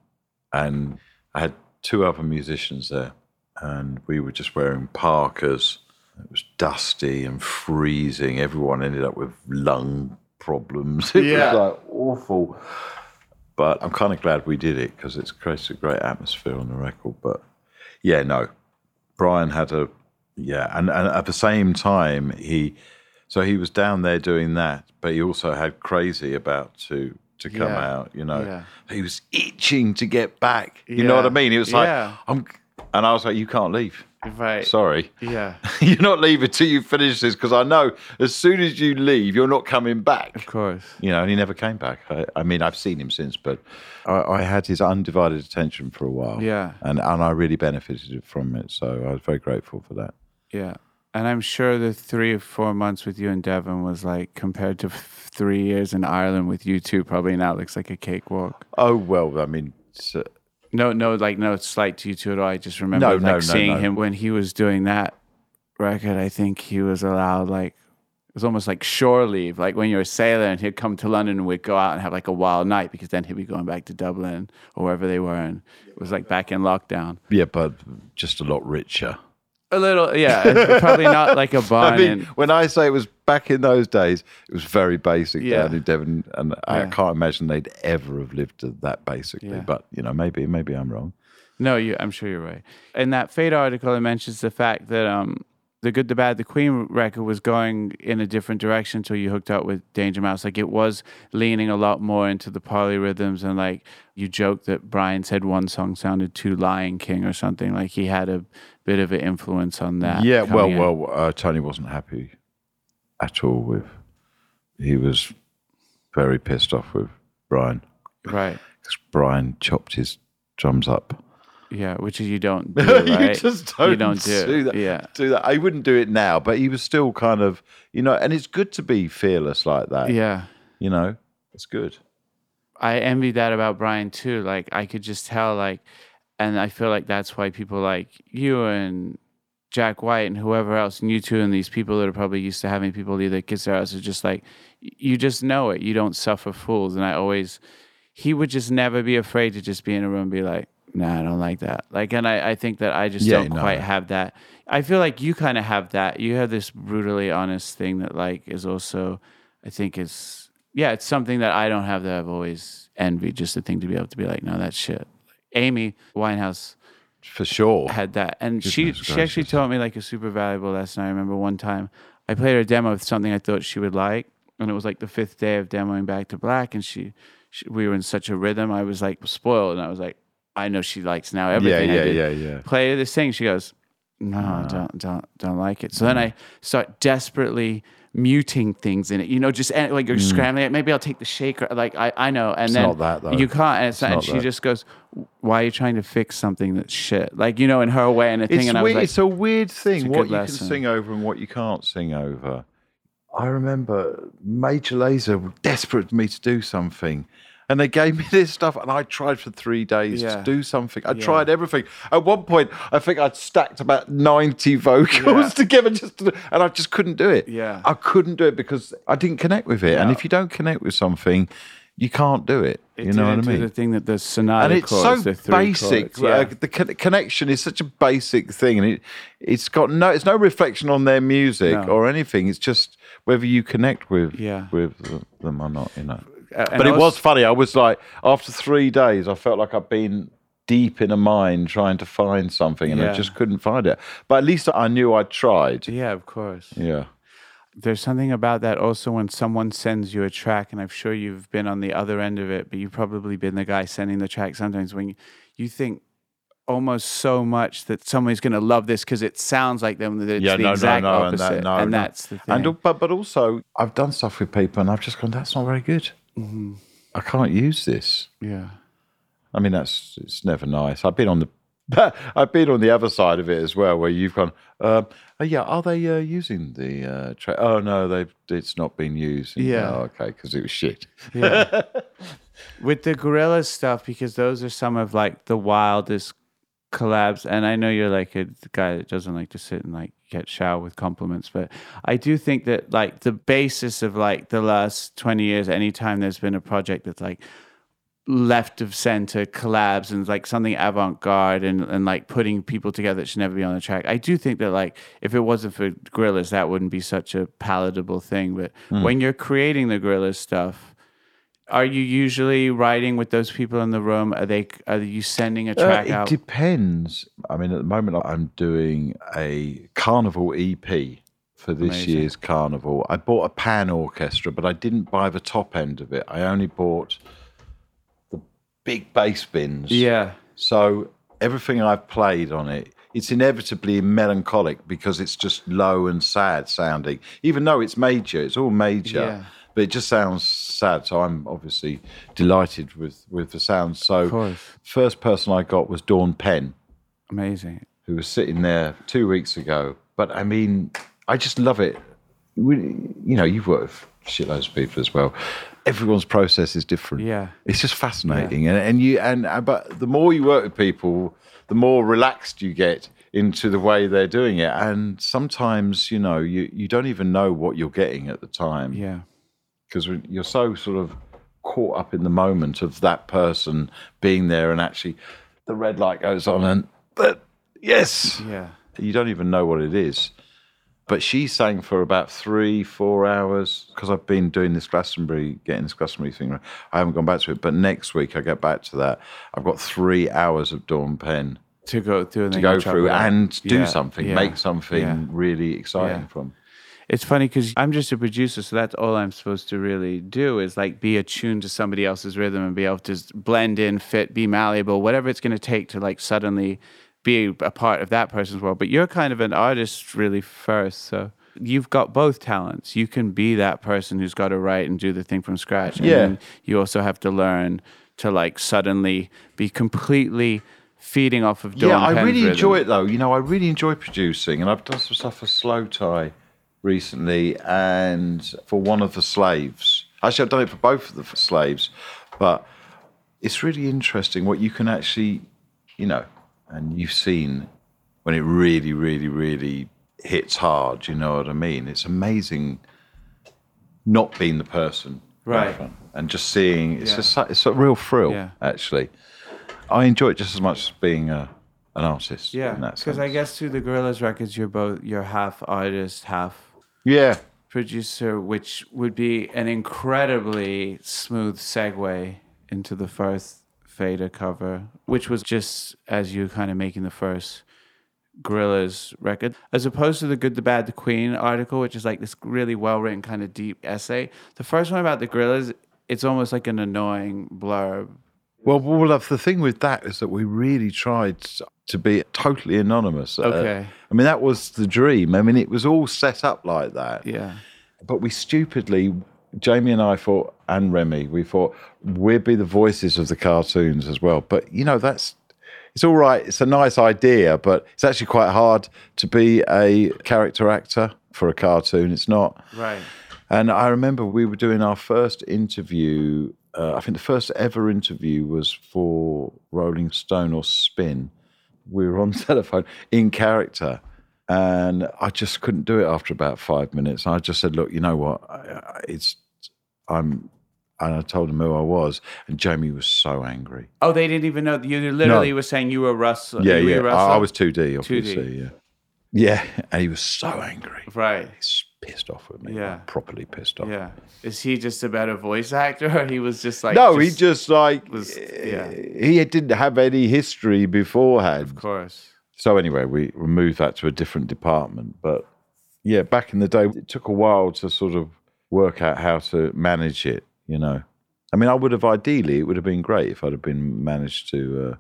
and I had two other musicians there, and we were just wearing parkas. It was dusty and freezing. Everyone ended up with lung problems. (laughs) It Yeah. was like awful. But I'm kind of glad we did it because it's created a great atmosphere on the record. But yeah, no, Brian had a yeah, and, and at the same time he so he was down there doing that, but he also had crazy about to to come Yeah, out, you know. yeah. He was itching to get back. You know what I mean? It was yeah. like I'm and I was like, You can't leave. right. Sorry. Yeah, (laughs) you're not leaving till you finish this because I know as soon as you leave, you're not coming back. of course. You know, and he never came back. I, I mean, I've seen him since, but I, I had his undivided attention for a while. Yeah. And, and I really benefited from it. So I was very grateful for that. Yeah. And I'm sure the three or four months with you and Devon was like compared to f- three years in Ireland with U2, probably now looks like a cakewalk. Oh, well, I mean, so, No, no, like no slight to U2 at all. I just remember No, like no, no, seeing no. him when he was doing that record. I think he was allowed like it was almost like shore leave, like when you're a sailor and he'd come to London and we'd go out and have like a wild night because then he'd be going back to Dublin or wherever they were, and it was like back in lockdown. yeah, but just a lot richer. A little, yeah, probably not (laughs) like a barn. I mean, when I say it was back in those days, it was very basic Yeah. down in Devon, and I Yeah. can't imagine they'd ever have lived that basically. Yeah. But you know, maybe maybe I'm wrong. No, you. I'm sure you're right. In that Fader article, it mentions the fact that um, the Good, the Bad, the Queen record was going in a different direction until you hooked up with Danger Mouse. Like it was leaning a lot more into the polyrhythms, and like you joked that Brian said one song sounded too Lion King or something. Like he had a bit of an influence on that. Yeah, well, in. well, uh, Tony wasn't happy at all with. He was very pissed off with Brian right. because Brian chopped his drums up. Yeah, which is you don't (laughs) do, right? you just don't, You don't do, do that. Yeah. do that. I wouldn't do it now, but he was still kind of, you know, and it's good to be fearless like that. Yeah. you know, it's good. I envy that about Brian too. Like I could just tell like and I feel like that's why people like you and Jack White and whoever else and U2 and these people that are probably used to having people leave their kids their house are just like you just know it. You don't suffer fools. And I always he would just never be afraid to just be in a room and be like, nah, I don't like that. Like and I, I think that I just Yeah, don't no. quite have that. I feel like you kind of have that. You have this brutally honest thing that like is also I think is yeah, it's something that I don't have that I've always envied, just the thing to be able to be like, no, that shit. Amy Winehouse For sure. had that, and she Goodness she actually taught me like a super valuable lesson. I remember one time I played her a demo of something I thought she would like, and it was like the fifth day of demoing Back to Black, and she, she we were in such a rhythm. I was like spoiled, and I was like, I know she likes now Yeah, everything. I yeah, did. yeah, yeah. Play this thing. She goes, no, don't don't don't like it. So then I start desperately muting things in it. You know, just like you're scrambling it. Maybe I'll take the shaker. Like I I know, and Mm. It's then not that, though. you can't. And, it's not, and she that. just goes, "Why are you trying to fix something that's shit?" Like you know, in her way and a thing. It's, and I was weird, like, it's a weird thing a what you lesson. can sing over and what you can't sing over. I remember Major Lazer were desperate for me to do something. And they gave me (laughs) this stuff, and I tried for three days Yeah. to do something. I Yeah. tried everything. At one point, I think I'd stacked about 90 vocals Yeah. (laughs) together, just to, and I just couldn't do it. Yeah. I couldn't do it because I didn't connect with it. And if you don't connect with something, you can't do it. It you know what I mean? The thing that the sonata and it's chords, so basic. chords, yeah. uh, the con- connection is such a basic thing, and it it's got no it's no reflection on their music No. or anything. It's just whether you connect with Yeah. with them or not. You know. And but it was funny. I was like, after three days, I felt like I'd been deep in a mine trying to find something, and I just couldn't find it. But at least I knew I'd tried. Yeah, of course. Yeah. There's something about that also when someone sends you a track, and I'm sure you've been on the other end of it, but you've probably been the guy sending the track sometimes when you, you think almost so much that somebody's going to love this because it sounds like them, that it's Yeah, the no, no, exact no, and opposite. that- no, and no. that's the thing. And but but also, I've done stuff with people, and I've just gone, "That's not very good. Mm-hmm. I can't use this." yeah. I mean, that's it's never nice. I've been on the (laughs) I've been on the other side of it as well, where you've gone, um, oh, yeah, are they uh, using the uh? Oh no, they've it's not been used. And, Yeah. oh, okay, because it was shit. Yeah. (laughs) With the gorilla stuff, because those are some of like the wildest collabs. And I know you're like a guy that doesn't like to sit and like get shower with compliments, but I do think that like the basis of like the last 20 years, anytime there's been a project that's like left of center collabs and like something avant-garde and, and like putting people together that should never be on the track. I do think that like if it wasn't for Gorillaz, that wouldn't be such a palatable thing. But hmm. when you're creating the Gorillaz stuff, are you usually writing with those people in the room? Are they are you sending a Uh, track it out? depends. I mean, at the moment, I'm doing a carnival EP for this Amazing. year's carnival. I bought a pan orchestra, but I didn't buy the top end of it. I only bought the big bass bins. yeah. So everything I've played on it, it's inevitably melancholic because it's just low and sad sounding. Even though it's major, it's all major, Yeah. But it just sounds sad. So I'm obviously delighted with with the sound. So first person I got was Dawn Penn, Amazing. who was sitting there two weeks ago. But I mean, I just love it. We, you know, you've worked with shitloads of people as well. Everyone's process is different. Yeah. It's just fascinating, and and you and uh, but the more you work with people, the more relaxed you get into the way they're doing it, and sometimes you know you you don't even know what you're getting at the time Yeah. Because you're so sort of caught up in the moment of that person being there, and actually the red light goes on, and but yes, Yeah. you don't even know what it is. But she sang for about three, four hours because I've been doing this Glastonbury, getting this Glastonbury thing. I haven't gone back to it, but next week I get back to that. I've got three hours of Dawn Penn To go through and to go through and do Yeah, something, yeah, make something yeah. really exciting from. It's funny because I'm just a producer, so that's all I'm supposed to really do is like be attuned to somebody else's rhythm and be able to blend in, fit, be malleable, whatever it's going to take to like suddenly be a part of that person's world. But you're kind of an artist really first, so you've got both talents. You can be that person who's got to write and do the thing from scratch. And Yeah. then you also have to learn to like suddenly be completely feeding off of Dawn yeah, I Penn's really rhythm. enjoy it though. You know, I really enjoy producing, and I've done some stuff for slowthai recently, and for one of the slaves. Actually, I've done it for both of the slaves, But it's really interesting what you can actually, you know, and you've seen when it really, really, really hits hard. You know what I mean? It's amazing not being the person Right. front and just seeing. It's Yeah. just it's a real thrill. Yeah. Actually, I enjoy it just as much as being a, an artist. Yeah, because I guess through the Gorillaz records, you're both you're half artist, half yeah, producer, which would be an incredibly smooth segue into the first Fader cover, which was just as you kind of making the first Gorillaz record, as opposed to the Good, the Bad, the Queen article, which is like this really well written kind of deep essay. The first one about the Gorillaz, it's almost like an annoying blurb. Well, well, the thing with that is that we really tried to be totally anonymous. Uh, Okay. I mean, that was the dream. I mean, it was all set up like that. Yeah. But we stupidly, Jamie and I thought, and Remi, we thought we'd be the voices of the cartoons as well. But, you know, that's, it's all right. It's a nice idea, but it's actually quite hard to be a character actor for a cartoon. It's not. Right. And I remember we were doing our first interview. Uh, I think the first ever interview was for Rolling Stone or Spin. We were on the (laughs) telephone in character, and I just couldn't do it after about five minutes. I just said, "Look, you know what? It's I'm." And I told him who I was, and Jamie was so angry. Oh, they didn't even know. You literally were saying you were Russell. Yeah, you were yeah. Russell? I, I was 2D, obviously. 2D. Yeah, yeah. And he was so angry. Right. He's pissed off with me. Yeah. like, properly pissed off. Yeah. Is he just a better voice actor, or he was just like? No, he just like was- yeah. he didn't have any history beforehand. Of course. So anyway, we removed that to a different department. But yeah, back in the day, it took a while to sort of work out how to manage it. You know, I mean, I would have ideally it would have been great if I'd have been managed to uh,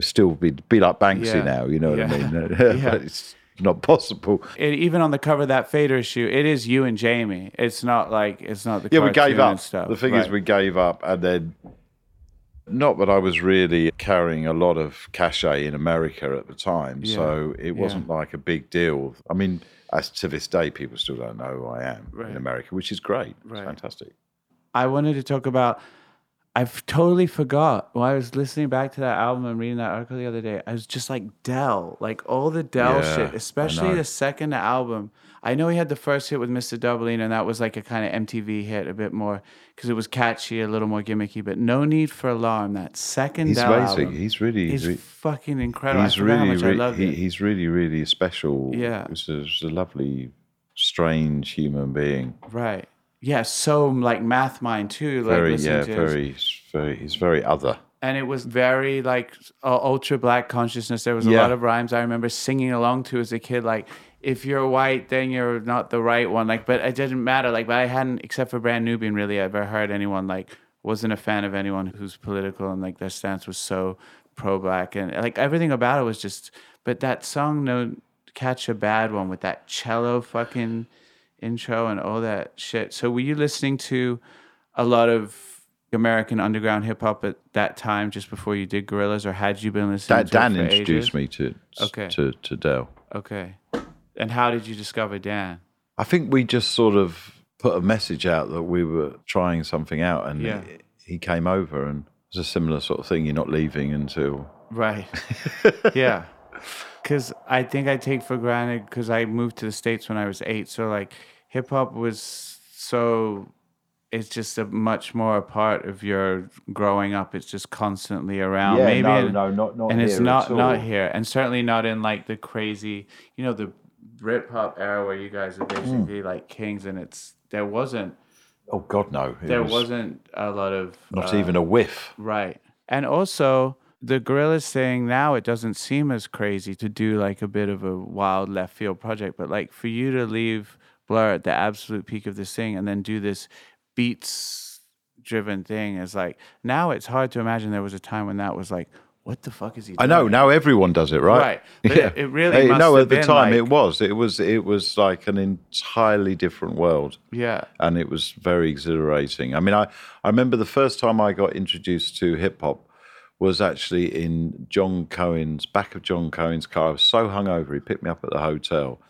still be be like Banksy Yeah. now. You know what I Yeah. mean? (laughs) (laughs) Yeah. it's (laughs) not possible. It, even on the cover of that Fader issue, it is you and Jamie. It's not like it's not the Yeah, we gave up. stuff. The thing is, we gave up, and then not that I was really carrying a lot of cachet in America at the time, so it wasn't like a big deal. I mean, as to this day, people still don't know who I am Right. in America, which is great. Right. It's fantastic. I wanted to talk about. I've totally forgot when I was listening back to that album and reading that article the other day. I was just like Del, like all the Del Yeah, shit, especially the second album. I know he had the first hit with Mistadobalina, and that was like a kind of MTV hit, a bit more because it was catchy, a little more gimmicky. But no need for alarm. That second He's Del amazing. album He's really, is re- fucking incredible. he's I forgot how really, much I re- he, he's really, really special. Yeah. he's a, he's a lovely, strange human being. Right. Yeah. So like math mind too. Like Very, yeah, to his- very, very. He's very other. and it was very like uh, ultra black consciousness. There was a Yeah. lot of rhymes I remember singing along to as a kid, like if you're white, then you're not the right one. Like, but it didn't matter. Like, but I hadn't, except for Brand Nubian, really ever heard anyone like wasn't a fan of anyone who's political and like their stance was so pro black and like everything about it was just. But that song, no, catch a bad one with that cello fucking intro and all that shit. So were you listening to a lot of American underground hip hop at that time, just before you did Gorillaz, or had you been listening? Dan, to Dan introduced ages? me to Okay. to to Del. Okay, and how did you discover Dan? I think we just sort of put a message out that we were trying something out, and Yeah. he came over, and it was a similar sort of thing. You're not leaving until Right. (laughs) yeah. Because I think I take for granted because I moved to the states when I was eight, so like hip hop was so. It's just a much more a part of your growing up. It's just constantly around. Maybe No, no, not in- not not and it's not not here, and certainly not in like the crazy, you know, the Britpop era where you guys are Hmm. basically like kings, and it's there wasn't Oh God, no! There was wasn't a lot of not uh, even a whiff. right, and also the Gorillaz thing now it doesn't seem as crazy to do like a bit of a wild left field project, but like for you to leave Blur at the absolute peak of this thing and then do this beats driven thing is like now it's hard to imagine there was a time when that was like what the fuck is he doing? I know now everyone does it, right? Right. But it- it really Hey, no, at the time like- it was. It was. It was like an entirely different world. Yeah. and it was very exhilarating. I mean, I, I remember the first time I got introduced to hip hop was actually in John Cohen's back of John Cohen's car. I was so hungover, he picked me up at the hotel,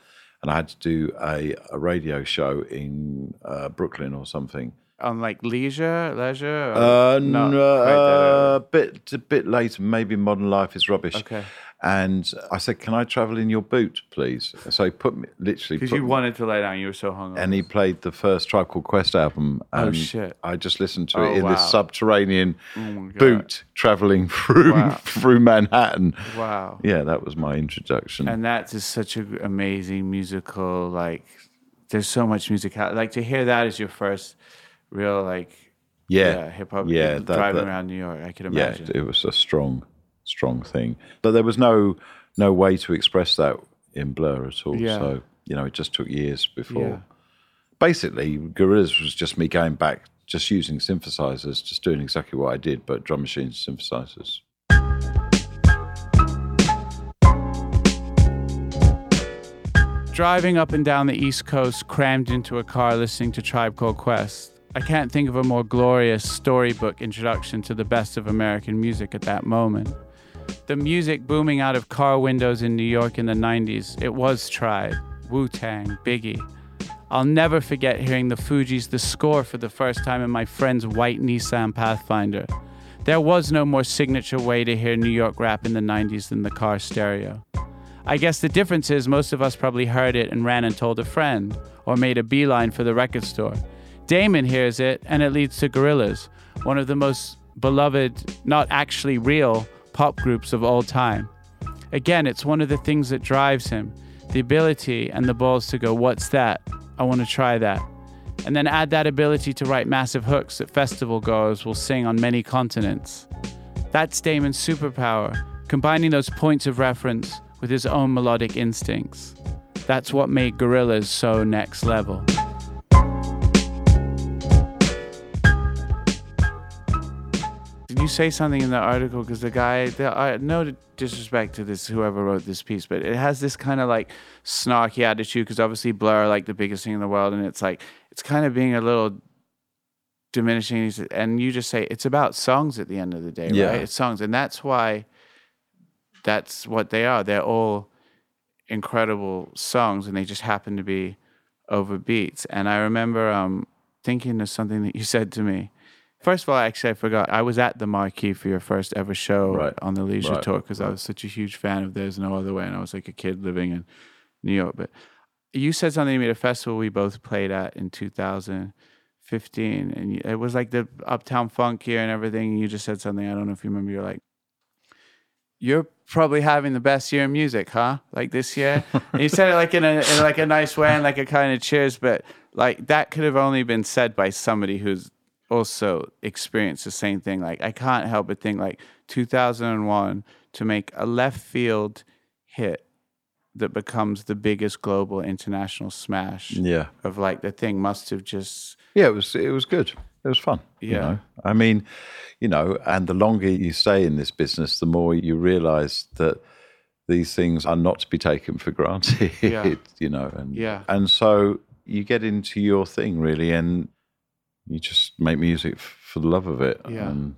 and I had to do a, a radio show in uh, Brooklyn or something. on like leisure, leisure? Or Uh, no, quite that early? a bit a bit later. Maybe Modern Life is rubbish. Okay. And I said, "Can I travel in your boot, please?" So he put me literally. Because you me- wanted to lay down, you were so hungover. and he played the first Tribe Called Quest album. Oh, and Oh, shit. I just listened to Oh, it in wow. this subterranean Oh boot traveling through Wow. (laughs) through Manhattan. Wow. Yeah, that was my introduction. And that is such an amazing musical. Like, there's so much music. out- Like to hear that as your first real like yeah, hip hop. Yeah, that- driving that- around New York, I could yeah, imagine. it was a strong, strong thing. But there was no no way to express that in Blur at all. Yeah. So you know, it just took years before. Yeah. Basically, Gorillaz was just me going back, just using synthesizers, just doing exactly what I did, but drum machines, synthesizers. Driving up and down the East Coast, crammed into a car listening to Tribe Called Quest. I can't think of a more glorious storybook introduction to the best of American music at that moment. The music booming out of car windows in New York in the 90s, it was Tribe, Wu Tang, Biggie. I'll never forget hearing the Fugees' The Score for the first time in my friend's white Nissan Pathfinder. There was no more signature way to hear New York rap in the 90s than the car stereo. I guess the difference is most of us probably heard it and ran and told a friend, or made a beeline for the record store. Damon hears it, and it leads to Gorillaz, one of the most beloved, not actually real, pop groups of all time. Again, it's one of the things that drives him the ability and the balls to go, What's that? I want to try that. And then add that ability to write massive hooks that festival goers will sing on many continents. That's Damon's superpower, combining those points of reference with his own melodic instincts. That's what made Gorillaz so next level. You say something in the article? Because the guy, the, I, no disrespect to this, whoever wrote this piece, but it has this kind of like snarky attitude. Because obviously, Blur are like the biggest thing in the world, and it's like it's kind of being a little diminishing. And you just say it's about songs at the end of the day, Yeah. right? It's songs, and that's why that's what they are. They're all incredible songs, and they just happen to be over beats. And I remember um, thinking of something that you said to me. First of all, actually, I forgot. I was at the Marquee for your first ever show Right. on the Leisure Right. Tour because I was such a huge fan of There's No Other Way, and I was like a kid living in New York. But you said something to me at a festival we both played at in 2015, and it was like the Uptown Funk here and everything. And you just said something. I don't know if you remember. You're like, "You're probably having the best year in music, huh? Like this year." (laughs) and you said it like in a in like a nice way and like a kind of cheers, but like that could have only been said by somebody who's also experienced the same thing. Like I can't help but think like 2001 to make a left field hit that becomes the biggest global international smash Yeah. of like the thing must have just Yeah, it was it was good. It was fun. You Yeah. know? I mean, you know, and the longer you stay in this business, the more you realise that these things are not to be taken for granted. Yeah. (laughs) You know, and Yeah. and so you get into your thing really, and you just make music f- for the love of it. Yeah. And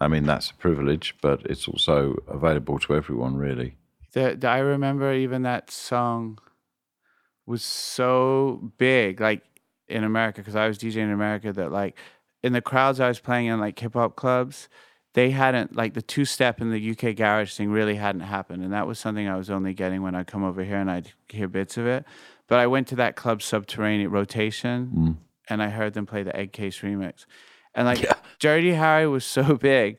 I mean, that's a privilege, but it's also available to everyone, really. the, the- I remember even that song was so big, like in America, because I was DJing in America. That like in the crowds I was playing in, like hip hop clubs, they hadn't like the two step in the UK garage thing really hadn't happened, and that was something I was only getting when I'd come over here and I'd hear bits of it. But I went to that club Subterranean Rotation, mm. And I heard them play the Ed Case remix, and like Dirty Harry was so (laughs) big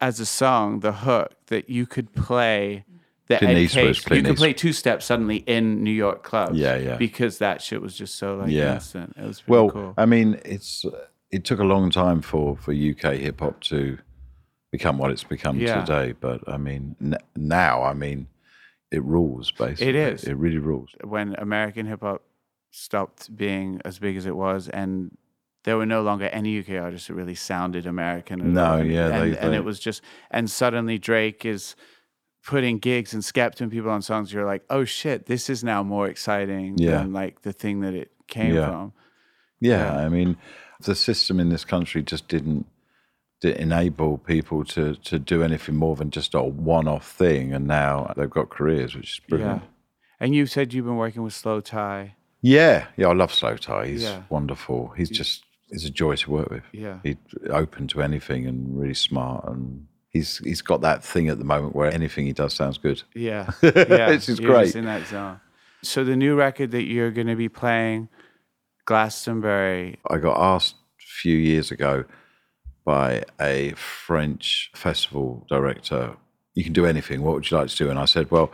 as a song, the hook that you could play the Clint Eastwood, Case. Clint you could play two step suddenly in New York clubs. Yeah, yeah. Because that shit was just so like Yeah. instant. It was pretty Well, cool. I mean, it's uh, it took a long time for for UK hip hop to become what it's become Yeah. today. But I mean, n- now I mean, it rules basically. It is. It really rules. when American hip hop stopped being as big as it was, and there were no longer any UK artists that really sounded American. No, all. and, yeah, and, they- and they- it was just, and suddenly Drake is putting gigs and Skepta and people on songs. You're like, oh shit, this is now more exciting Yeah. than like the thing that it came Yeah. from. Yeah, I mean, the system in this country just didn't, enable people to to do anything more than just a one off thing, and now they've got careers, which is brilliant. Yeah. And you said you've been working with slowthai. Yeah, yeah, I love slowthai. He's Yeah. wonderful. He's just he's a joy to work with. Yeah. He's open to anything and really smart and he's he's got that thing at the moment where anything he does sounds good. Yeah, (laughs) yeah, This is great. in that zone. So the new record that you're going to be playing, Glastonbury. I got asked a few years ago by a French festival director, you can do anything. What would you like to do? And I said, well,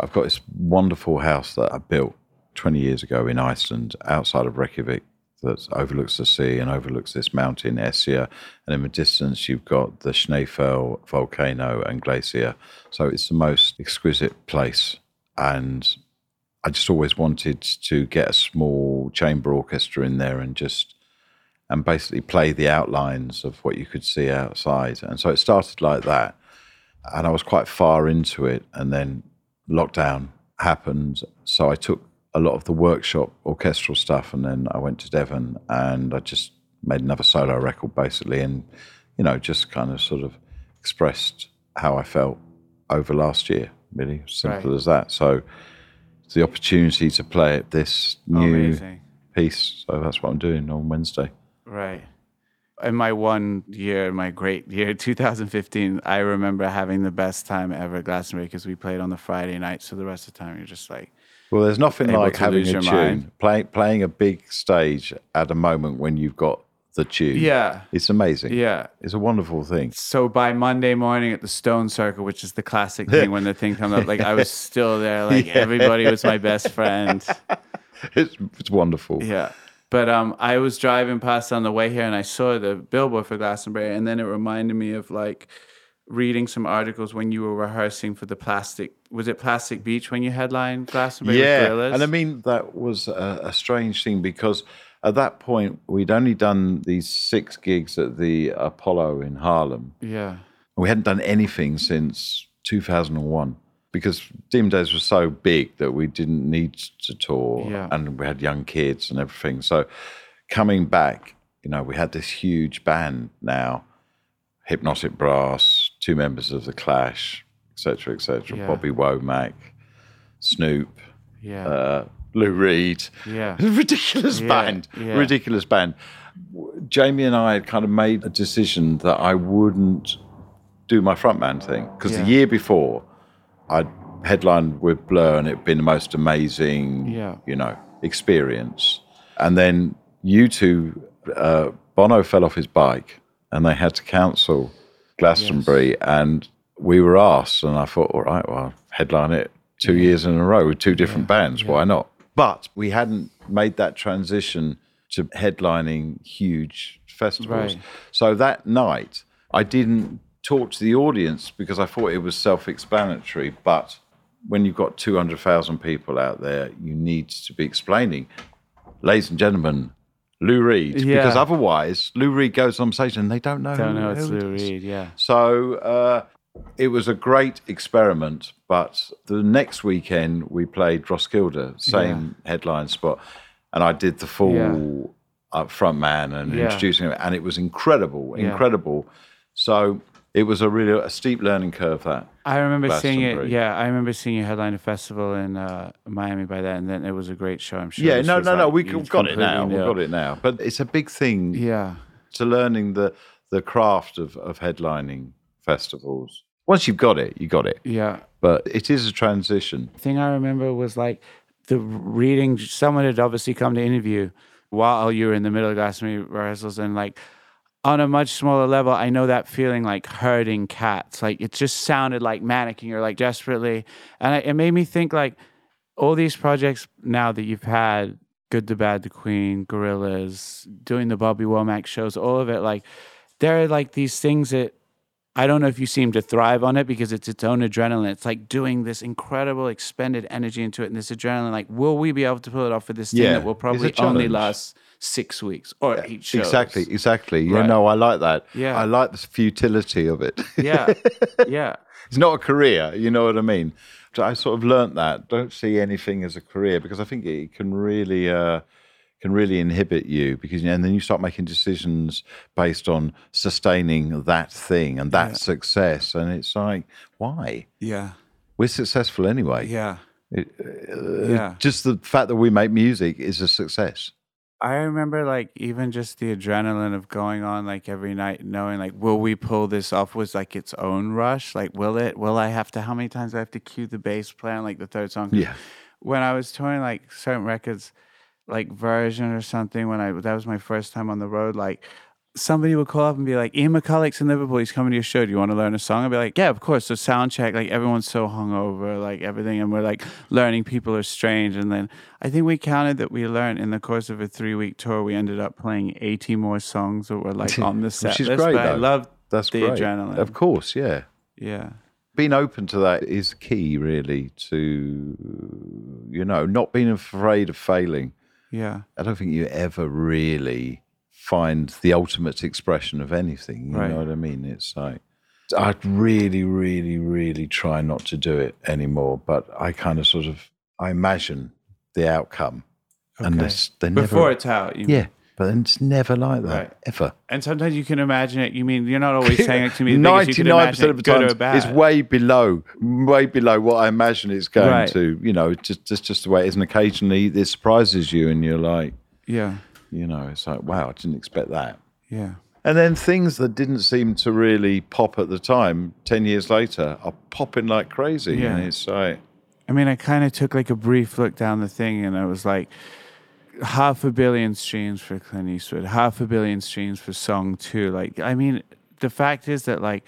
I've got this wonderful house that I built 20 years ago in Iceland outside of Reykjavik that overlooks the sea and overlooks this mountain, Esja. And in the distance, you've got the Snæfell volcano and glacier. So it's the most exquisite place. And I just always wanted to get a small chamber orchestra in there and just and basically play the outlines of what you could see outside. And so it started like that. And I was quite far into it. And then lockdown happened. So I took a lot of the workshop orchestral stuff and then I went to Devon and I just made another solo record basically and, you know, just kind of sort of expressed how I felt over last year, really. Simple Right. as that. So it's the opportunity to play at this new Amazing. piece. So that's what I'm doing on Wednesday. Right. In my one year, my great year, (laughs) 2015, I remember having the best time ever at Glastonbury because we played on the Friday night. So the rest of the time, you're just like, Well, there's nothing like having a your tune, mind. play, playing a big stage at a moment when you've got the tune. yeah, It's amazing. yeah. It's a wonderful thing. So by Monday morning at the Stone Circle, which is the classic thing when the thing comes up, like I was (laughs) still there, like everybody was my best friend. (laughs) It's, it's wonderful. Yeah. But um, I was driving past on the way here and I saw the billboard for Glastonbury, and then it reminded me of like reading some articles when you were rehearsing for the Plastic. Was it Plastic Beach when you headlined Glastonbury? Yeah, and I mean that was a, a strange thing because at that point we'd only done these six gigs at the Apollo in Harlem. yeah, We hadn't done anything since 2001 because Demon Days was so big that we didn't need to tour, Yeah. and we had young kids and everything. So coming back, you know, we had this huge band now, Hypnotic Brass, two members of the Clash, etc., etc. Yeah. Bobby Womack, Snoop, yeah, uh, Lou Reed. yeah, (laughs) ridiculous Yeah, band. Ridiculous band. Jamie and I had kind of made a decision that I wouldn't do my frontman thing because the year before I'd headlined with Blur and it'd been the most amazing, Yeah. you know, experience. And then U2, uh, Bono fell off his bike and they had to cancel Glastonbury and we were asked and I thought, all right, well, headline it two years in a row with two different bands. Why not? But we hadn't made that transition to headlining huge festivals. Right. So that night, I didn't talk to the audience because I thought it was self explanatory. But when you've got 200,000 people out there, you need to be explaining, ladies and gentlemen, Lou Reed. Yeah. Because otherwise, Lou Reed goes on stage and they don't know. don't who- know it's Lou. Reed. Yeah, So uh, it was a great experiment. But the next weekend we played Roskilde, same headline spot, and I did the full Yeah. up front man and Yeah. introducing him, and it was incredible, Yeah. incredible. So it was a really a steep learning curve. That I remember seeing it. Yeah, I remember seeing you headline a festival in uh, Miami by then, and then it was a great show. I'm sure. yeah, This no, was no, no, we, have got it now. We've got it now. But it's a big thing Yeah, to learning the the craft of of headlining festivals. Once you've got it, you got it. yeah. But it is a transition. thing I remember was like the reading. Someone had obviously come to interview while you were in the middle of Glastonbury rehearsals, and like on a much smaller level, I know that feeling like herding cats. Like it just sounded like mannequin or like desperately, and I, it made me think like all these projects now that you've had. Good, the Bad, the Queen, Gorillaz, doing the Bobby Womack shows, all of it. Like, there are like these things that I don't know if you seem to thrive on it because it's its own adrenaline. It's like doing this incredible expended energy into it, and this adrenaline. Like, will we be able to pull it off for this thing Yeah, that will probably only last six weeks or eight shows? Exactly, exactly. You Right. know, I like that. Yeah. I like the futility of it. (laughs) Yeah, yeah, (laughs) it's not a career. You know what I mean? I sort of learnt that. Don't see anything as a career because I think it can really. Uh, can really inhibit you because and then you start making decisions based on sustaining that thing and that success and it's like why yeah, we're successful anyway yeah, It- uh, yeah. just the fact that we make music is a success I remember like even just the adrenaline of going on like every night, knowing like, will we pull this off was like its own rush. Like, will it? Will I have to? How many times do I have to cue the bass player on like the third song? Yeah. When I was touring like certain records, like Version or something, when I that was my first time on the road, like somebody would call up and be like, Ian McCulloch's in Liverpool. He's coming to your show. Do you want to learn a song? I'd be like, yeah, of course. So sound check, like everyone's so hungover, like everything. And we're like learning people are strange. And then I think we counted that we learned in the course of a three week tour, we ended up playing 80 more songs that were like on the (laughs) set Which is great, But I love That's the great. adrenaline. Of course, yeah. Yeah. Being open to that is key, really, to, you know, not being afraid of failing. Yeah. I don't think you ever really find the ultimate expression of anything. You Right. know what I mean? It's like, I'd really, really, really try not to do it anymore, but I kind of sort of, I imagine the outcome. And Okay. this, they never, Before it's out. You yeah, but it's never like that, Right. ever. And sometimes you can imagine it. You mean you're not always (laughs) saying it to me. because you can Ninety-nine percent of the time, it's way below, way below what I imagine it's going Right. to. You know, just just just the way it is. And occasionally, it surprises you, and you're like, yeah. you know, it's like, wow, I didn't expect that. Yeah. And then things that didn't seem to really pop at the time, ten years later, are popping like crazy. Yeah. And it's like, I mean, I kind of took like a brief look down the thing, and I was like, half a billion streams for Clint Eastwood, half a billion streams for Song Two. Like, I mean, the fact is that like,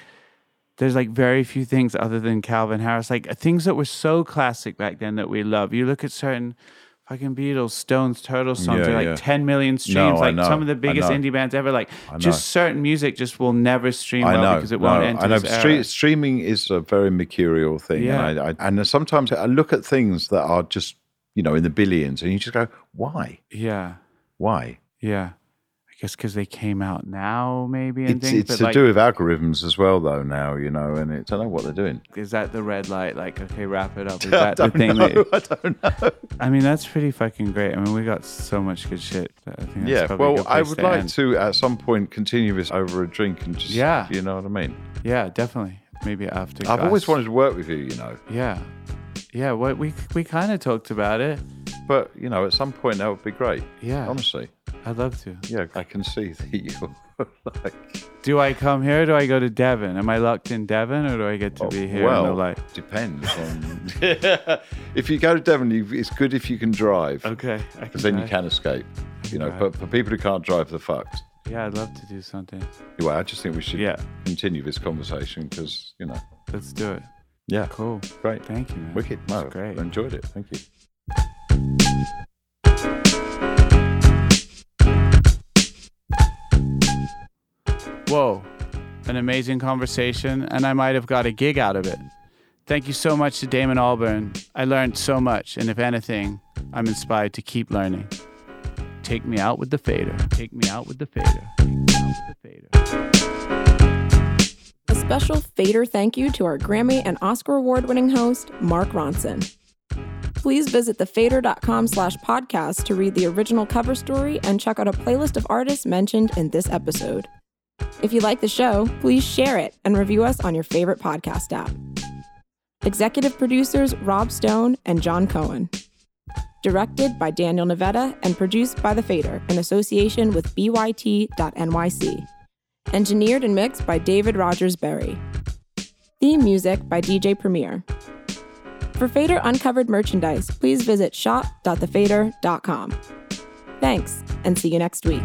there's like very few things other than Calvin Harris, like things that were so classic back then that we love. You look at certain fucking Beatles, Stones, Turtles songs, Yeah, like yeah. 10 million streams. No, like some of the biggest indie bands ever. Like, just certain music just will never stream well because it no, won't enter I know. this Stre- era. streaming is a very mercurial thing, Yeah. and, I, I, and sometimes I look at things that are just, you know, in the billions, and you just go, why, Yeah. why? Yeah. I guess because they came out now, maybe, and It's, things. it's to like, do with algorithms as well, though. Now you know, and it, I don't know what they're doing. is that the red light? Like, okay, wrap it up. (laughs) Is I that the thing? know. That, (laughs) I don't know. I mean, that's pretty fucking great. I mean, we got so much good shit. That I think that's Yeah, well, I would to like end. to at some point continue this over a drink and just, Yeah. you know what I mean. Yeah, definitely. Maybe after. I've always wanted to work with you, you know, Yeah. Yeah. What we we kind of talked about it. but you know, at some point that would be great. Yeah. honestly, I'd love to. yeah, I can see (laughs) that you're like, Do I come here? or Do I go to Devon? Am I locked in Devon, or do I get to oh, be here? Oh, well, in the light? depends on. (laughs) (laughs) if you go to Devon, you, it's good if you can drive, Okay. because then you can escape. You know, drive. but for people who can't drive, they're fucked. Yeah, I'd love to do something. Anyway, I just think we should Yeah. continue this conversation because you know, Let's do it. Yeah, Cool. great, Thank you, man. wicked, no, great. I enjoyed it. Thank you. Whoa, an amazing conversation, and I might have got a gig out of it. Thank you so much to Damon Albarn. I learned so much, and if anything, I'm inspired to keep learning. Take me out with the fader. Take me out with the fader. Take me out with the fader. A special Fader thank you to our Grammy and Oscar award winning host, Mark Ronson. Please visit thefader.com slash podcast to read the original cover story and check out a playlist of artists mentioned in this episode. If you like the show, please share it and review us on your favorite podcast app. Executive producers Rob Stone and Jon Cohen. Directed by Daniel Nevada and produced by The Fader in association with BYT.NYC. Engineered and mixed by David Rogers Berry. Theme music by DJ Premier. For Fader Uncovered merchandise, please visit shop.thefader.com. Thanks, and see you next week.